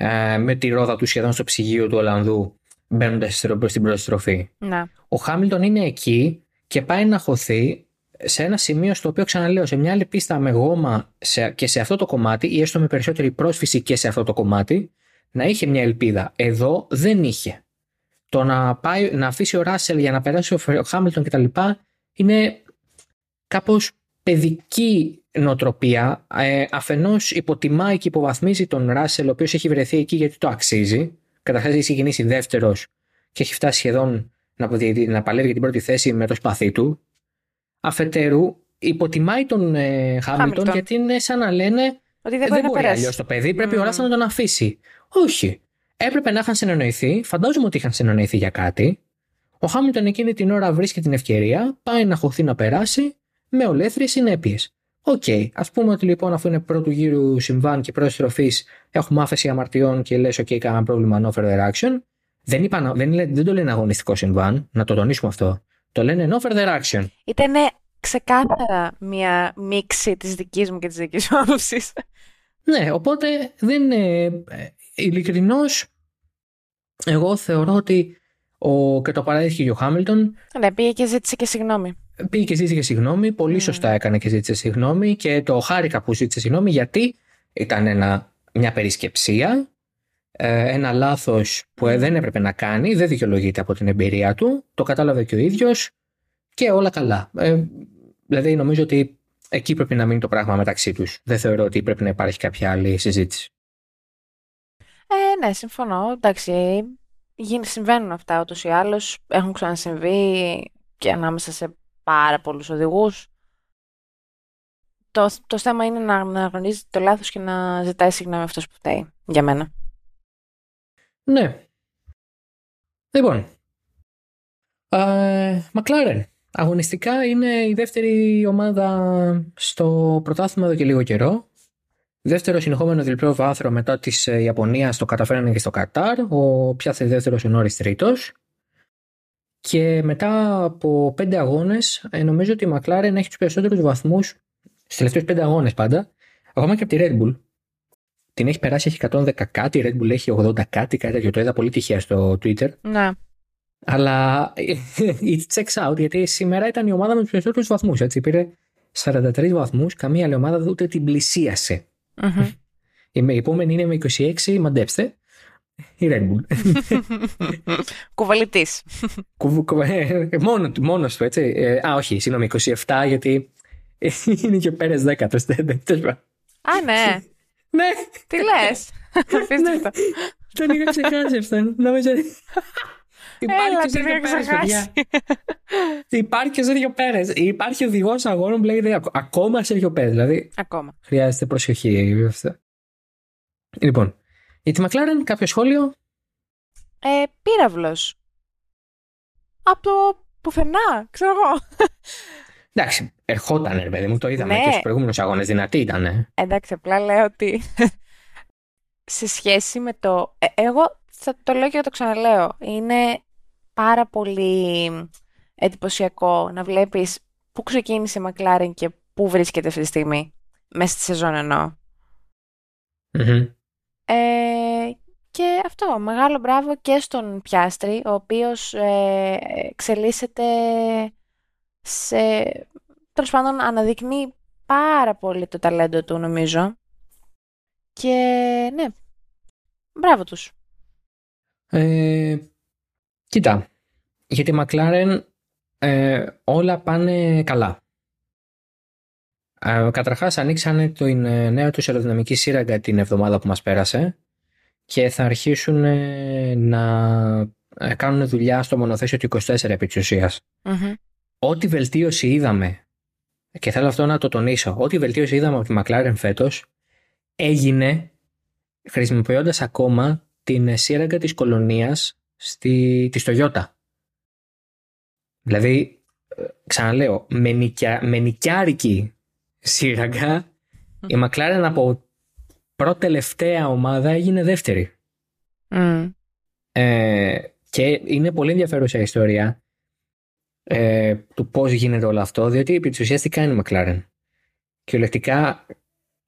ε, με τη ρόδα του σχεδόν στο ψυγείο του Ολλανδού, μπαίνοντας προς την πρώτη στροφή. Να. Ο Χάμιλτον είναι εκεί και πάει να χωθεί σε ένα σημείο στο οποίο ξαναλέω σε μια άλλη πίστα με γόμα σε, και σε αυτό το κομμάτι ή έστω με περισσότερη πρόσφυση και σε αυτό το κομμάτι να είχε μια ελπίδα. Εδώ δεν είχε. Το να, πάει, να αφήσει ο Ράσελ για να περάσει ο Χάμιλτον κτλ. είναι κάπως παιδική νοοτροπία. Ε, αφενός υποτιμάει και υποβαθμίζει τον Ράσελ ο οποίος έχει βρεθεί εκεί γιατί το αξίζει. Καταρχάς έχει ξεκινήσει δεύτερος και έχει φτάσει σχεδόν να, να παλεύει για την πρώτη θέση με το σπαθί του. Αφετέρου, υποτιμάει τον ε, Χάμιλτον γιατί είναι σαν να λένε ότι δεν, δεν μπορεί αλλιώς το παιδί, πρέπει mm. ο Ράσελ να τον αφήσει. Όχι. Έπρεπε να είχαν συνεννοηθεί, φαντάζομαι ότι είχαν συνεννοηθεί για κάτι. Ο Χάμιλτον εκείνη την ώρα βρίσκει την ευκαιρία, πάει να χωθεί να περάσει με ολέθριες συνέπειες. Οκ, okay. ας πούμε ότι λοιπόν αφού είναι πρώτου γύρου συμβάν και πρώτης στροφή έχουμε άφεση αμαρτιών και λες: OK, κανένα πρόβλημα, no further action. Δεν, είπα, δεν, δεν το λένε αγωνιστικό συμβάν, να το τονίσουμε αυτό. Το λένε no further action. Ήταν ξεκάθαρα μια μίξη της δικής μου και της δικής σου άποψης. Ναι, οπότε δεν είναι. Ε, Ειλικρινώς, εγώ θεωρώ ότι ο, και το παράδειγμα ο Χάμιλτον. Ναι, πήγε και ζήτησε και συγγνώμη. Πήγε και ζήτησε και συγγνώμη. Πολύ mm. σωστά έκανε και ζήτησε συγγνώμη. Και το χάρηκα που ζήτησε συγγνώμη γιατί ήταν ένα, μια περισκεψία. Ε, ένα λάθος που δεν έπρεπε να κάνει. Δεν δικαιολογείται από την εμπειρία του. Το κατάλαβε και ο ίδιος. Και όλα καλά. Ε, δηλαδή νομίζω ότι εκεί πρέπει να μείνει το πράγμα μεταξύ τους. Δεν θεωρώ ότι πρέπει να υπάρχει κάποια άλλη συζήτηση. Ε, ναι, συμφωνώ. Εντάξει, συμβαίνουν αυτά ούτως ή άλλως. Έχουν ξανασυμβεί και ανάμεσα σε πάρα πολλούς οδηγούς. Το, το θέμα είναι να, να γνωρίζεις το λάθος και να ζητάει συγγνώμη αυτός που φταίει. Για μένα. Ναι. Λοιπόν. Μακλάρεν. Αγωνιστικά είναι η δεύτερη ομάδα στο πρωτάθλημα εδώ και λίγο καιρό. Δεύτερο συνεχόμενο διπλό βάθρο μετά της ε, Ιαπωνίας το καταφέρανε και στο Κατάρ. Ο πιάθε δεύτερος ο Νόρις τρίτος. Και μετά από πέντε αγώνες, ε, νομίζω ότι η McLaren έχει τους περισσότερους βαθμούς στους τελευταίους πέντε αγώνες πάντα. Ακόμα και από τη Red Bull. Την έχει περάσει, έχει 110 κάτι, η Red Bull έχει 80 κάτι, κάτι τέτοιο. Το είδα πολύ τυχαία στο Twitter. Ναι. Αλλά it checks out γιατί σήμερα ήταν η ομάδα με τους περισσότερους βαθμούς. Πήρε 43 βαθμούς, καμία άλλη ομάδα ούτε την πλησίασε. Mm-hmm. Η επόμενη είναι με 26, μαντέψτε. Η Red Bull. Κουβαλητής. Ε, μόνο, μόνος του, έτσι. Ε, α, όχι, συγγνώμη, 27, γιατί είναι και ο Πέρες 10. Α, ναι. ναι. Τι λες. Ναι. Τον είχα ξεχάσει αυτόν. Νομίζω. Υπάρχει και ο Σέργιο Πέρες, παιδιά. Υπάρχει και ο Σέργιο Πέρες. Υπάρχει οδηγός αγώνων που λέγεται ακόμα Σέργιο Πέρες. Δηλαδή. Ακόμα. Χρειάζεται προσοχή αυτό. Λοιπόν, για τη Μακλάρεν, κάποιο σχόλιο; Ε, Πύραυλος. Από το πουθενά, ξέρω εγώ. Εντάξει, ερχόταν, ρε παιδί μου, το είδαμε ναι. και στους προηγούμενους αγώνες. Δυνατή ήταν. Εντάξει, απλά λέω ότι σε σχέση με το. Ε, εγώ θα το λέω και το ξαναλέω. Είναι πάρα πολύ εντυπωσιακό να βλέπεις πού ξεκίνησε η McLaren και πού βρίσκεται αυτή τη στιγμή. Μέσα στη σεζόν εννοώ. Ε, και αυτό, μεγάλο μπράβο και στον Πιάστρη, ο οποίος ε, εξελίσσεται σε... Τέλος πάντων, αναδεικνύει πάρα πολύ το ταλέντο του, νομίζω. Και ναι, μπράβο τους. Ε, κοίτα, για τη McLaren ε, όλα πάνε καλά. Ε, καταρχάς ανοίξανε την ε, νέα τους αεροδυναμική σύραγγα την εβδομάδα που μας πέρασε και θα αρχίσουν ε, να ε, κάνουν δουλειά στο μονοθέσιο του 24 επί της ουσίας. Μμμ. Ό,τι βελτίωση είδαμε, και θέλω αυτό να το τονίσω, ό,τι βελτίωση είδαμε από τη McLaren φέτος, έγινε χρησιμοποιώντας ακόμα την σύραγγα της κολονίας στη, της Toyota. Δηλαδή, ε, ξαναλέω, με, νοικια, με νοικιάρικη σύραγγα, η McLaren από πρώτη τελευταία ομάδα έγινε δεύτερη. Μμ. Ε, και είναι πολύ ενδιαφέρουσα η ιστορία ε, του πώς γίνεται όλο αυτό, διότι επί της ουσίας τι κάνει η McLaren. Κυριολεκτικά,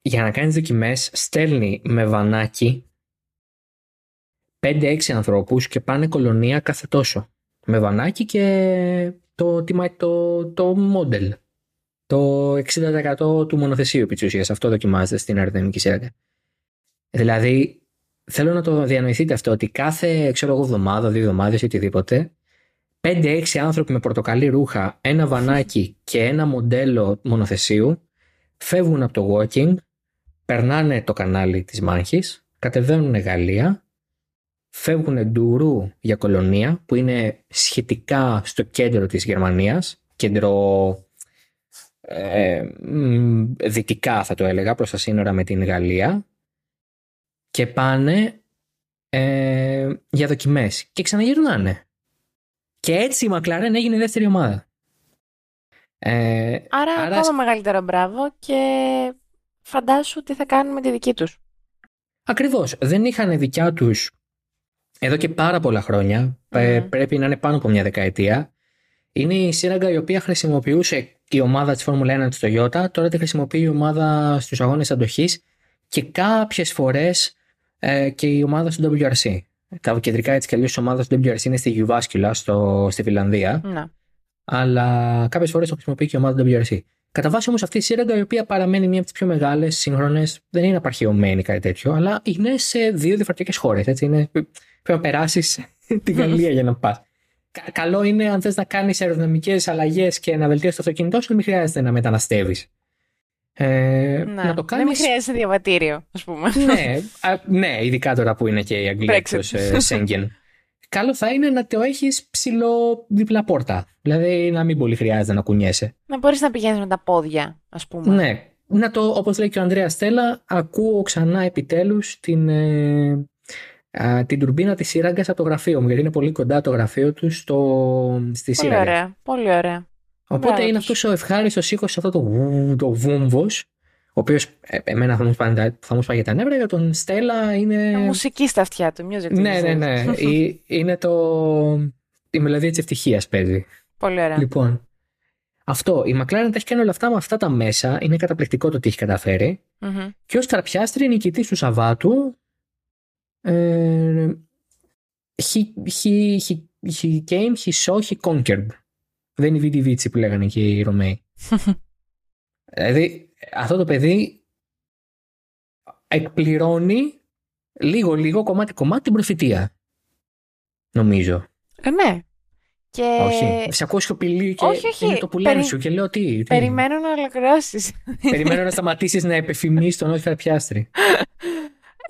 για να κάνεις δοκιμές, στέλνει με βανάκι 5-6 ανθρώπους και πάνε κολονία κάθε τόσο. Με βανάκι και το, τι μα- το, το model. Το 60% του μονοθεσίου επί της ουσίας. Αυτό δοκιμάζεται στην αεροδυναμική σύραγγα. Δηλαδή, θέλω να το διανοηθείτε αυτό, ότι κάθε, ξέρω εγώ, εβδομάδα, δύο εβδομάδες ή οτιδήποτε, 5-6 άνθρωποι με πορτοκαλί ρούχα, ένα βανάκι και ένα μοντέλο μονοθεσίου φεύγουν από το walking, περνάνε το κανάλι της μάχης, κατεβαίνουν Γαλλία, φεύγουν Ντουρού για κολονία, που είναι σχετικά στο κέντρο της Γερμανίας, κέντρο ε, μ, δυτικά θα το έλεγα, προς τα σύνορα με την Γαλλία, και πάνε ε, για δοκιμές και ξαναγυρνάνε. Και έτσι η McLaren έγινε η δεύτερη ομάδα. Ε, Άρα, Άρα- ακόμα μεγαλύτερο μπράβο και φαντάσου τι θα κάνουν με τη δική τους. Ακριβώς. Δεν είχαν δικιά τους εδώ και πάρα πολλά χρόνια. Ε, Μμμ. πρέπει να είναι πάνω από μια δεκαετία. Είναι η σύραγγα η οποία χρησιμοποιούσε η ομάδα της Φόρμουλα 1 της Toyota. Τώρα τη χρησιμοποιεί η ομάδα στους αγώνες αντοχής και κάποιες φορές ε, και η ομάδα στο WRC. Τα κεντρικά έτσι κι αλλιώς ομάδα στο WRC είναι στη Γιουβάσκυλα, στο, στη Φιλανδία. Να. αλλά κάποιες φορές το χρησιμοποιεί και η ομάδα WRC. Κατά βάση όμως αυτή η σύραγγα, η οποία παραμένει μία από τις πιο μεγάλες σύγχρονες, δεν είναι απαρχαιωμένη κάτι τέτοιο, αλλά είναι σε δύο διαφορετικές χώρες. Είναι, πρέπει να περάσεις τη Γαλλία για να πας. Καλό είναι αν θες να κάνεις αεροδυναμικές αλλαγές και να βελτιώσεις το αυτοκίνητό σου, να μην χρειάζεται να μεταναστεύεις. Ε, Ναι. Να το Δεν κάνει. μην χρειάζεται διαβατήριο, ας πούμε. ναι, α, ναι, ειδικά τώρα που είναι και η Αγγλία Brexit. εκτός ε, Σέγγεν. Καλό θα είναι να το έχεις ψηλό διπλά πόρτα. Δηλαδή να μην πολύ χρειάζεται να κουνιέσαι. Να μπορείς να πηγαίνεις με τα πόδια, ας πούμε. Ναι. Να το, όπως λέει και ο Ανδρέας Στέλλα, ακούω ξανά επιτέλους την, ε, α, την τουρμπίνα της σύραγγας από το γραφείο μου, γιατί είναι πολύ κοντά το γραφείο τους στο, στη Πολύ σύραγγα. ωραία, πολύ ωραία. Οπότε Μπράβο είναι τους. αυτός ο ευχάριστος ήχος, αυτό το, βου- το βούμβος, ο οποίος ε, εμένα θα μου, σπάγει, τα- θα μου σπάγει τα νεύρα, για τον Στέλλα είναι... Μουσική στα αυτιά του, music. Ναι, ναι, music. ναι. Ε, είναι το... η μελωδία της ευτυχίας παίζει. Πολύ ωραία. Λοιπόν, αυτό. Η McLaren τα έχει κάνει όλα αυτά με αυτά τα μέσα. Είναι καταπληκτικό το τι έχει καταφέρει. Μμμ. Και ως τραπιάστρη νικητής του Σαββάτου ε, he, he, he, he came, he saw, he conquered. Δεν είναι η Βίτι Βίτσι που λέγανε και οι Ρωμαίοι. δηλαδή αυτό το παιδί εκπληρώνει λίγο-λίγο, κομμάτι-κομμάτι την προφητεία. Νομίζω. Ε, ναι. Και Όχι. Σε ακούω σιωπηλή και όχι, όχι. είναι το πουλάνι Περι- σου και λέω τι. τι. περιμένω να ολοκληρώσεις. Περιμένω να σταματήσεις να επεφημίσεις τον όχι τραπιάστρη.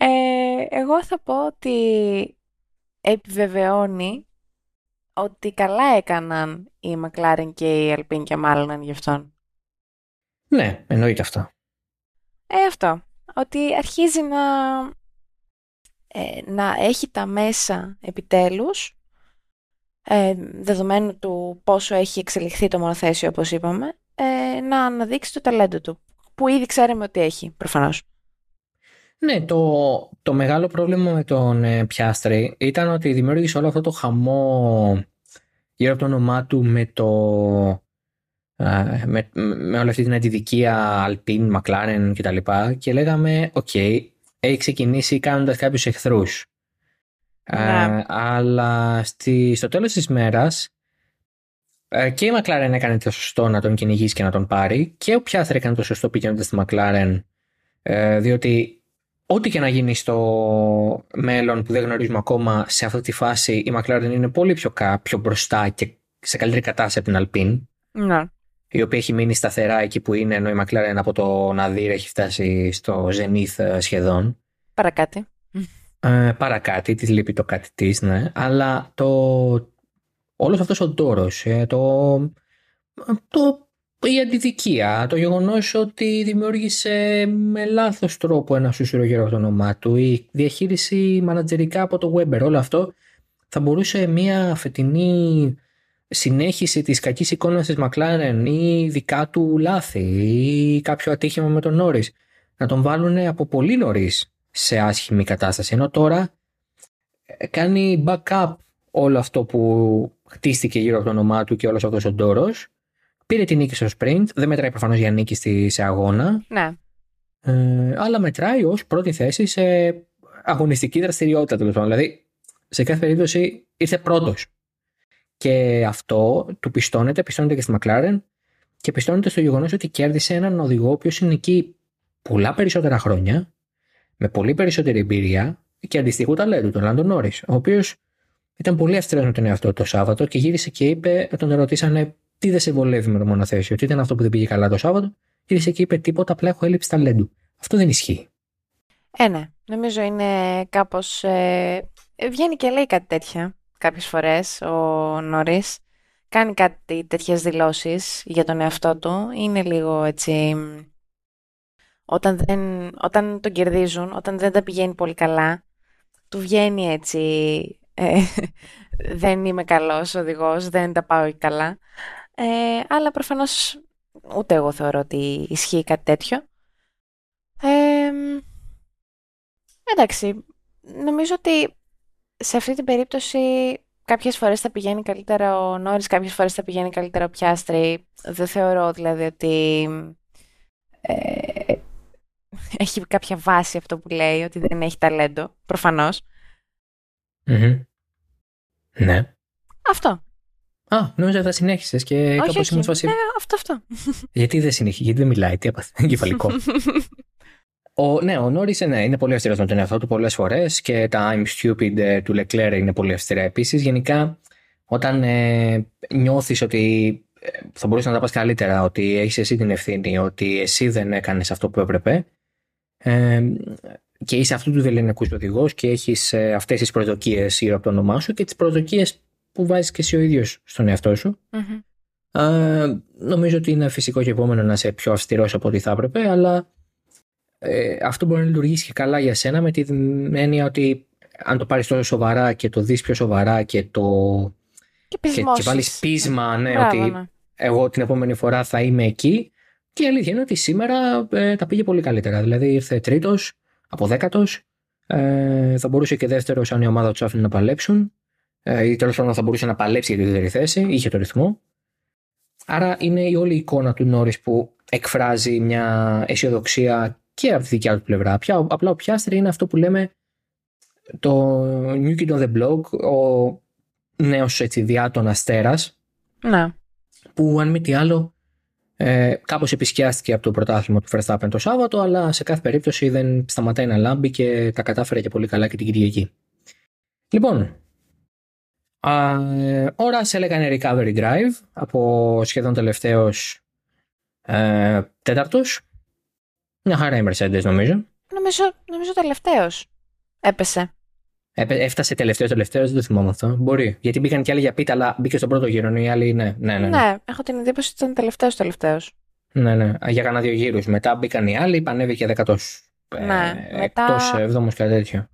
Ε, εγώ θα πω ότι επιβεβαιώνει ότι καλά έκαναν η McLaren και η Alpine και μάλλον γι' αυτόν. Ναι, εννοείται αυτό. Ε, αυτό. Ότι αρχίζει να, ε, να έχει τα μέσα επιτέλους, ε, δεδομένου του πόσο έχει εξελιχθεί το μονοθέσιο, όπως είπαμε, ε, να αναδείξει το ταλέντο του, που ήδη ξέρουμε ότι έχει, προφανώς. Ναι, το, το μεγάλο πρόβλημα με τον ε, Πιάστρη ήταν ότι δημιούργησε όλο αυτό το χαμό γύρω από το όνομά του με το ε, με, με όλη αυτή την αντιδικία Alpine, McLaren κτλ. Και λέγαμε, οκ, έχει ξεκινήσει κάνοντας κάποιους εχθρούς. Ε, Ναι. αλλά στη, στο τέλος της μέρας ε, και η McLaren έκανε το σωστό να τον κυνηγήσει και να τον πάρει και ο Πιάστρη έκανε το σωστό πηγαίνοντας στη McLaren ε, διότι ό,τι και να γίνει στο μέλλον που δεν γνωρίζουμε ακόμα σε αυτή τη φάση η McLaren είναι πολύ πιο, κα, πιο μπροστά και σε καλύτερη κατάσταση από την Alpine Ναι. η οποία έχει μείνει σταθερά εκεί που είναι ενώ η McLaren από το Nadir έχει φτάσει στο Zenith ε, σχεδόν Παρακάτι. Ε, παρά κάτι, της λείπει το κάτι της, ναι. Αλλά το, όλος αυτός ο τόρος, ε, το, το, η αντιδικία, το γεγονός ότι δημιούργησε με λάθος τρόπο ένα σούσουρο γύρω από το όνομά του, η διαχείριση μανατζερικά από το Weber, όλο αυτό θα μπορούσε μια φετινή συνέχιση της κακής εικόνας της McLaren ή δικά του λάθη ή κάποιο ατύχημα με τον Norris να τον βάλουν από πολύ νωρίς σε άσχημη κατάσταση ενώ τώρα ε, κάνει backup όλο αυτό που χτίστηκε γύρω από το όνομά του και όλος αυτός ο ντόρος. Πήρε την νίκη στο sprint, δεν μετράει προφανώς για νίκη στη, σε αγώνα. Ναι. Ε, αλλά μετράει ως πρώτη θέση σε αγωνιστική δραστηριότητα τέλος πάντων. Δηλαδή, σε κάθε περίπτωση ήρθε πρώτος. Και αυτό του πιστώνεται, πιστώνεται και στη McLaren και πιστώνεται στο γεγονός ότι κέρδισε έναν οδηγό ο οποίος είναι εκεί πολλά περισσότερα χρόνια, με πολύ περισσότερη εμπειρία και αντιστοιχού ταλέντου, τον Λάντον Νόρις, ο οποίος ήταν πολύ αυστηρός με τον εαυτό το Σάββατο και γύρισε και είπε, τον ρωτήσανε τι δεν σε βολεύει με το μονοθέσιο, τι ήταν αυτό που δεν πήγε καλά το Σάββατο. Γύρισε και είπε τίποτα, απλά έχω έλλειψη ταλέντου. Αυτό δεν ισχύει. Ε, ναι. Νομίζω είναι κάπως. Ε, βγαίνει και λέει κάτι τέτοια κάποιες φορές ο Νόρι. Κάνει κάτι τέτοιες δηλώσεις για τον εαυτό του. Είναι λίγο έτσι. Όταν, δεν, όταν τον κερδίζουν, όταν δεν τα πηγαίνει πολύ καλά, του βγαίνει έτσι ε, δεν είμαι καλός οδηγός, δεν τα πάω καλά. Ε, αλλά προφανώς ούτε εγώ θεωρώ ότι ισχύει κάτι τέτοιο. Ε, εντάξει, νομίζω ότι σε αυτή την περίπτωση κάποιες φορές θα πηγαίνει καλύτερα ο Νόρις, κάποιες φορές θα πηγαίνει καλύτερα ο Πιάστρη. Δεν θεωρώ δηλαδή ότι ε, έχει κάποια βάση αυτό που λέει, ότι δεν έχει ταλέντο, προφανώς. Ναι. Αυτό. Α, νόμιζα θα συνέχισες και κάπως ήμουν φάση. Ναι, αυτό, αυτό. Γιατί δεν συνεχίζει, γιατί δεν μιλάει, τι έπαθε. Εγκεφαλικό. Ο, ναι, ο Νόρις ναι, είναι πολύ αυστηρός με τον εαυτό του πολλές φορές και τα I'm stupid ε, του Leclerc είναι πολύ αυστηρά επίσης. Γενικά, όταν ε, νιώθεις ότι ε, θα μπορούσες να τα πας καλύτερα, ότι έχεις εσύ την ευθύνη, ότι εσύ δεν έκανες αυτό που έπρεπε, ε, και είσαι αυτού του ελληνικού οδηγός και έχεις ε, αυτές τις προσδοκίες γύρω από το όνομά σου και τις προσδοκίες που βάζεις και εσύ ο ίδιος στον εαυτό σου. Mm-hmm. νομίζω ότι είναι φυσικό και επόμενο να είσαι πιο αυστηρός από ό,τι θα έπρεπε, αλλά ε, αυτό μπορεί να λειτουργήσει και καλά για σένα με την έννοια ότι αν το πάρεις τόσο σοβαρά και το δεις πιο σοβαρά και το. Και, και, και βάλεις πείσμα, ναι, ότι ναι. εγώ την επόμενη φορά θα είμαι εκεί. Και η αλήθεια είναι ότι σήμερα ε, τα πήγε πολύ καλύτερα. Δηλαδή ήρθε τρίτος, από δέκατος. Ε, θα μπορούσε και δεύτερος αν η ομάδα τους άφηνε να παλέψουν. Ε, ή τέλος πάντων θα μπορούσε να παλέψει για τη δεύτερη θέση, είχε το ρυθμό. Άρα είναι η όλη η εικόνα του Νόρι που εκφράζει μια αισιοδοξία και από τη δικιά του πλευρά. Πια, απλά ο Πιάστρη είναι αυτό που λέμε το New Kid on the Block, ο νέος διάτων αστέρας. Ναι. Που αν μη τι άλλο ε, Κάπως επισκιάστηκε από το πρωτάθλημα του Verstappen το Σάββατο, αλλά σε κάθε περίπτωση δεν σταματάει να λάμπει και τα κατάφερε και πολύ καλά και την Κυριακή. Λοιπόν, α, ο Ράσελ έκανε recovery drive από σχεδόν τελευταίος ε, τέταρτος. Μια χαρά η Mercedes νομίζω. Νομίζω, νομίζω τελευταίος. Έπεσε. Έφτασε τελευταίος τελευταίος, δεν το θυμάμαι αυτό. Μπορεί. Γιατί μπήκαν και άλλοι για πίτα, αλλά μπήκε στον πρώτο γύρο. Οι άλλοι ναι, ναι, ναι. Ναι, ναι έχω την εντύπωση ότι ήταν τελευταίος τελευταίος. Ναι, ναι. Για κανένα δύο γύρους. Μετά μπήκαν οι άλλοι, πανέβηκε δεκατό. Ναι, ε, μετά... Εκτός εβδόμο και τέτοιο.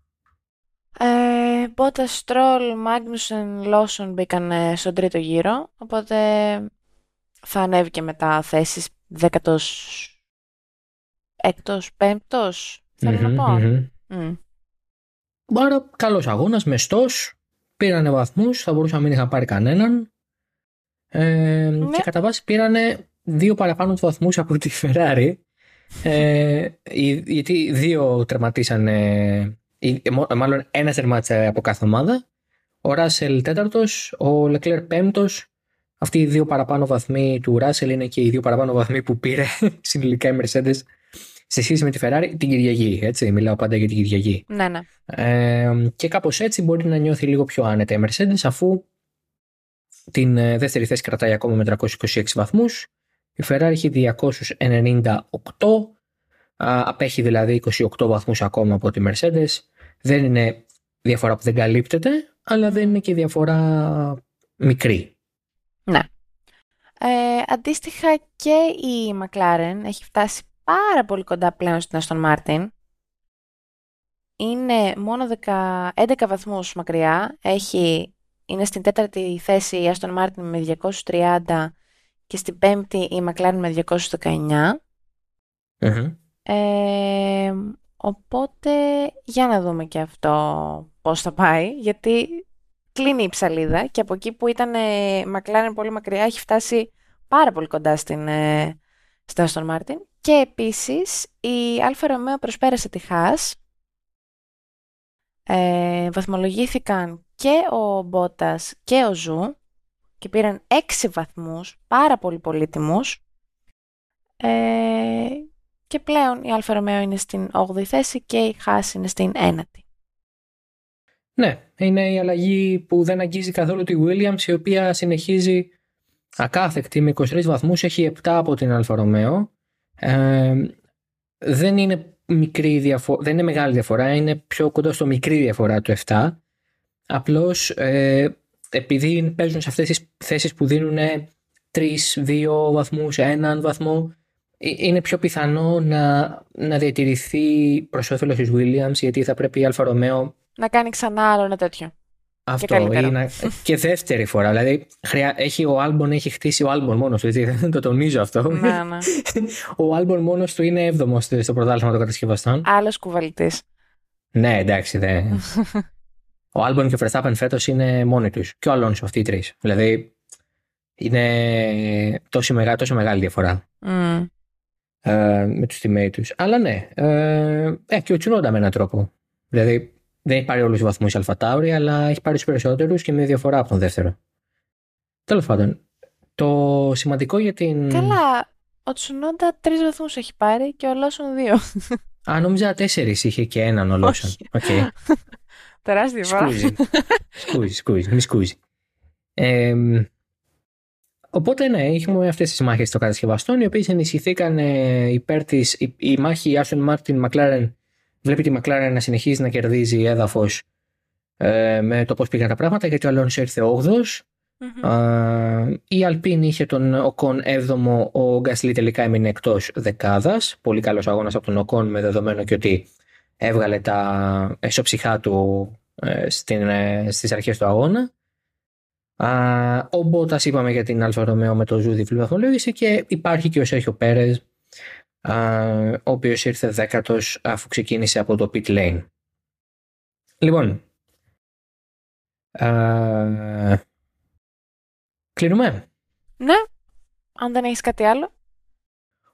Ε, Μπότα, Στρόλ, Μάγνουσεν, Λόσον μπήκαν στον τρίτο γύρο. Οπότε θα ανέβηκε μετά θέσεις δέκατος. Έκτος, πέμπτος. Θέλω να πω. Mm. Άρα καλός αγώνας, μεστός. Πήρανε βαθμούς, θα μπορούσαν να μην είχαν πάρει κανέναν. Ε, ναι. Και κατά βάση πήρανε δύο παραπάνω τους βαθμούς από τη Ferrari. Ε, γιατί δύο τερματίσανε. Μάλλον ένα τερμάτισε από κάθε ομάδα. Ο Ράσελ τέταρτος, ο Λεκλέρ πέμπτος. Αυτοί οι δύο παραπάνω βαθμοί του Ράσελ είναι και οι δύο παραπάνω βαθμοί που πήρε συνολικά η Mercedes σε σχέση με τη Ferrari την Κυριακή. Έτσι, μιλάω πάντα για την Κυριακή. Ναι, ναι. Ε, και κάπως έτσι μπορεί να νιώθει λίγο πιο άνετα η Mercedes αφού την ε, δεύτερη θέση κρατάει ακόμα με 326 βαθμούς. Η Ferrari έχει 298, απέχει δηλαδή 28 βαθμούς ακόμα από τη Mercedes δεν είναι διαφορά που δεν καλύπτεται, αλλά δεν είναι και διαφορά μικρή. Ναι. Ε, αντίστοιχα και η McLaren έχει φτάσει πάρα πολύ κοντά πλέον στην Aston Martin. Είναι μόνο 10, 11 βαθμούς μακριά. Έχει, είναι στην τέταρτη θέση η Aston Martin με 230 και στην πέμπτη η McLaren με 219. Ε, οπότε για να δούμε και αυτό πώς θα πάει, γιατί κλείνει η ψαλίδα και από εκεί που ήταν ε, McLaren πολύ μακριά έχει φτάσει πάρα πολύ κοντά στην, ε, στην Aston Martin. Και επίσης η Alfa Romeo προσπέρασε τη Haas. Ε, βαθμολογήθηκαν και ο Μπότας και ο Ζου και πήραν έξι βαθμούς, πάρα πολύ πολύτιμους. Ε, και πλέον η Alfa Romeo είναι στην 8η θέση και η Haas είναι στην 9η. Ναι, είναι η αλλαγή που δεν αγγίζει καθόλου τη Williams η οποία συνεχίζει ακάθεκτη με 23 βαθμούς, έχει 7 από την Alfa Romeo. Ε, δεν είναι μικρή διαφορά, δεν είναι μεγάλη διαφορά, είναι πιο κοντά στο μικρή διαφορά του 7. Απλώς ε, επειδή παίζουν σε αυτές τις θέσεις που δίνουν 3, 2 βαθμούς, 1 βαθμό, ε, είναι πιο πιθανό να, να διατηρηθεί προς όφελος της Williams γιατί θα πρέπει η Alfa Romeo να κάνει ξανά άλλο ένα τέτοιο. Αυτό και, να... και δεύτερη φορά. Δηλαδή, χρειά... έχει ο Άλμπον έχει χτίσει ο Άλμπον μόνος του. Δεν το τονίζω αυτό. Ναι, ναι. ο Άλμπον μόνος του είναι έβδομος στο πρωτάθλημα των κατασκευαστών. Άλλος κουβαλητής. Ναι, εντάξει. Δε... ο Άλμπον και ο Verstappen φέτος είναι μόνοι τους. Και ο Αλόνσο, αυτοί οι τρεις. Δηλαδή, είναι τόσο μεγάλη, τόσο μεγάλη διαφορά. Mm. Ε, με τους teammates τους. Αλλά ναι. Ε, ε, και ο Τσουνόντα με έναν τρόπο. Δηλαδή, δεν έχει πάρει όλους τους βαθμούς η Αλφατάουρη, αλλά έχει πάρει τους περισσότερους και με διαφορά από τον δεύτερο. Τέλος πάντων, το σημαντικό για την. Καλά. Ο Τσουνόντα τρεις βαθμούς έχει πάρει και ο Λόσον δύο. Α, νόμιζα τέσσερις είχε και έναν ο Λόσον. Okay. Τεράστια διαφορά. Σκούζει, σκούζει, μη σκούζει. Ε, οπότε ναι, έχουμε αυτές τις μάχες των κατασκευαστών, οι οποίες ενισχυθήκαν ε, υπέρ τη. Η, η μάχη Aston Martin McLaren βλέπει τη McLaren να συνεχίζει να κερδίζει έδαφος ε, με το πώς πήγαν τα πράγματα, γιατί ο Αλόνσο ήρθε 8ος. Mm-hmm. η Alpine είχε τον Οκόν 7ο, ο Γκάσλι τελικά έμεινε εκτός δεκάδας. Πολύ καλός αγώνας από τον Οκόν με δεδομένο και ότι έβγαλε τα εσωψυχά του ε, στην, ε, στις αρχές του αγώνα. Α, ο Μπότας είπαμε για την Alfa Romeo με το Ζου διπλή βαθμολόγηση και υπάρχει και ο Σέρχιο Πέρες ο οποίος ήρθε δέκατος αφού ξεκίνησε από το pit lane. Λοιπόν, κλείνουμε. Ναι, αν δεν έχεις κάτι άλλο.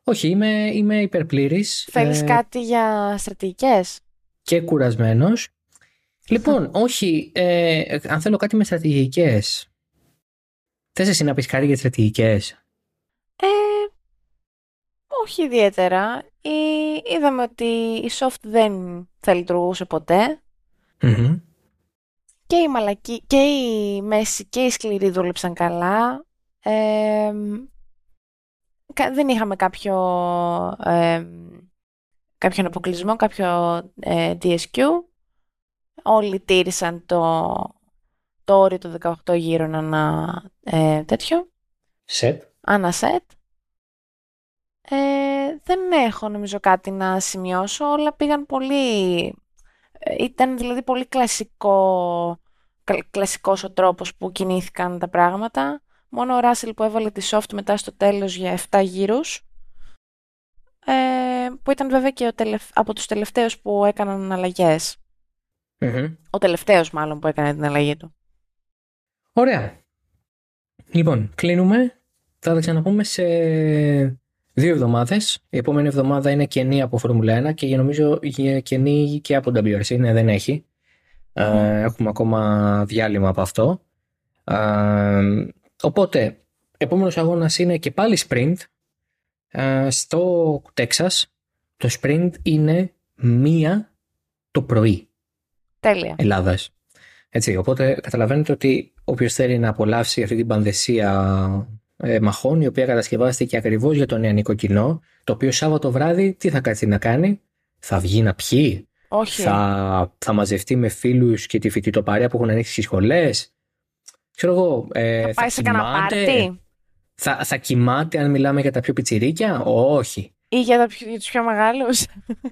Όχι, είμαι, είμαι υπερπλήρης. Θέλεις ε, κάτι για στρατηγικές; Και κουρασμένος. Λοιπόν, όχι, ε, αν θέλω κάτι με στρατηγικές. Θες εσύ να πεις κάτι για στρατηγικές; Ε, όχι ιδιαίτερα. Είδαμε ότι η soft δεν θα λειτουργούσε Και η μαλακή, και η μέση και η σκληρή δούλεψαν καλά. δεν είχαμε κάποιο, ε, κάποιον αποκλεισμό, κάποιο ε, DSQ. Όλοι τήρησαν το, το όριο του 18 γύρω ένα ε, τέτοιο. Σετ. Ένα σετ. Ε, δεν έχω νομίζω κάτι να σημειώσω, όλα πήγαν πολύ... Ε, ήταν δηλαδή πολύ κλασικό, κλασικός ο τρόπος που κινήθηκαν τα πράγματα. Μόνο ο Ράσιλ που έβαλε τη soft μετά στο τέλος για 7 γύρους, ε, που ήταν βέβαια και ο από τους τελευταίους που έκαναν αλλαγές. Ο τελευταίος μάλλον που έκανε την αλλαγή του. Ωραία. Λοιπόν, κλείνουμε. Θα τα ξαναπούμε σε δύο εβδομάδες. Η επόμενη εβδομάδα είναι κενή από Φόρμουλα 1 και νομίζω κενή και από WRC. Ναι, δεν έχει. Ε, έχουμε ακόμα διάλειμμα από αυτό. Ε, οπότε, επόμενος αγώνας είναι και πάλι sprint. Ε, στο Τέξας το sprint είναι μία το πρωί. Τέλεια. Ελλάδας. Έτσι, οπότε καταλαβαίνετε ότι όποιος θέλει να απολαύσει αυτή την πανδεσία ε, μαχών, η οποία κατασκευάστηκε ακριβώς για το νεανικό κοινό, το οποίο Σάββατο βράδυ τι θα κάτσει να κάνει, θα βγει να πιει, Όχι. Θα, θα μαζευτεί με φίλους και τη φοιτητοπαρέα που έχουν ανοίξει στις σχολές. Ξέρω εγώ, ε, θα πάει σε κανένα πάρτι; Θα, θα κοιμάται αν μιλάμε για τα πιο πιτσιρίκια; Όχι. Ή για, τα πιο, για τους πιο μεγάλους;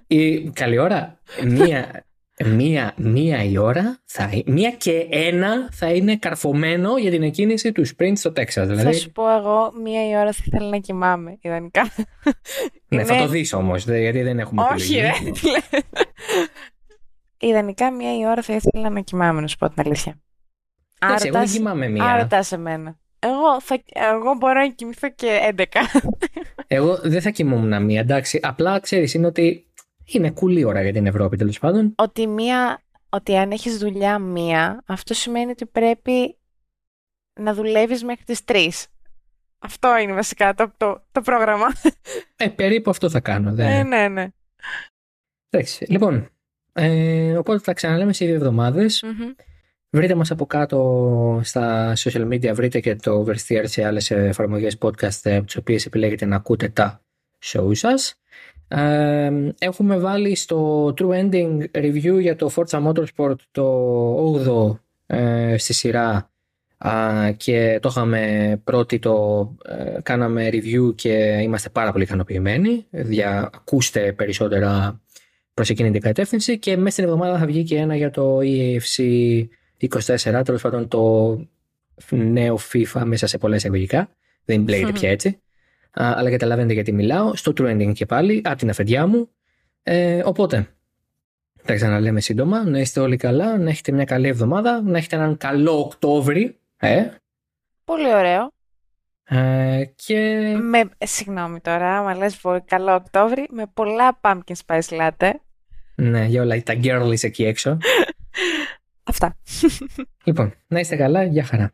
Ή, καλή ώρα. Μία, μία, μία η ώρα, θα, μία και ένα θα είναι καρφωμένο για την εκκίνηση του sprint στο Τέξας. Δηλαδή... Θα σου πω εγώ, μία η ώρα θα ήθελα να κοιμάμαι, ιδανικά. Ναι, είναι... θα το δεις όμως, γιατί δεν έχουμε Όχι, επιλογή. ρε. ιδανικά μία η ώρα θα ήθελα να κοιμάμαι, να σου πω την αλήθεια. Εντάξει, εγώ δεν κοιμάμαι μία. Άρα σε μένα. Εγώ, θα, εγώ μπορώ να κοιμηθώ και 11. εγώ δεν θα κοιμόμουν μία, εντάξει. Απλά ξέρεις, είναι ότι είναι κουλή ώρα για την Ευρώπη τέλος πάντων. Ότι, μία, ότι αν έχεις δουλειά μία, αυτό σημαίνει ότι πρέπει να δουλεύεις μέχρι τις 3. Αυτό είναι βασικά το, το, το πρόγραμμα. Ε, περίπου αυτό θα κάνω. Δεν... Ε, ναι, ναι. Εντάξει, λοιπόν. Ε, οπότε θα ξαναλέμε σε δύο εβδομαδες Βρείτε μας από κάτω στα social media, βρείτε και το Oversteer σε άλλες εφαρμογές podcast από ε, τις οποίες επιλέγετε να ακούτε τα show σας. Ε, έχουμε βάλει στο True Ending Review για το Forza Motorsport το 8ο ε, στη σειρά και το είχαμε πρώτη, το κάναμε review και είμαστε πάρα πολύ ικανοποιημένοι. Δια, ακούστε περισσότερα προς εκείνη την κατεύθυνση και μέσα στην εβδομάδα θα βγει και ένα για το EAFC 24, τέλος πάντων το νέο FIFA μέσα σε πολλά εισαγωγικά. Δεν λέγεται πια έτσι. Αλλά καταλαβαίνετε γιατί μιλάω. Στο trending και πάλι, από την αφεντιά μου. Ε, οπότε, τα ξαναλέμε σύντομα. Να είστε όλοι καλά, να έχετε μια καλή εβδομάδα, να έχετε έναν καλό Οκτώβρη. Ε. Πολύ ωραίο. Ε, και... Με, συγγνώμη τώρα, άμα λες καλό Οκτώβρη, με πολλά pumpkin spice latte. Ναι, για όλα τα girlies εκεί έξω. Αυτά. Λοιπόν, να είστε καλά, για χαρά.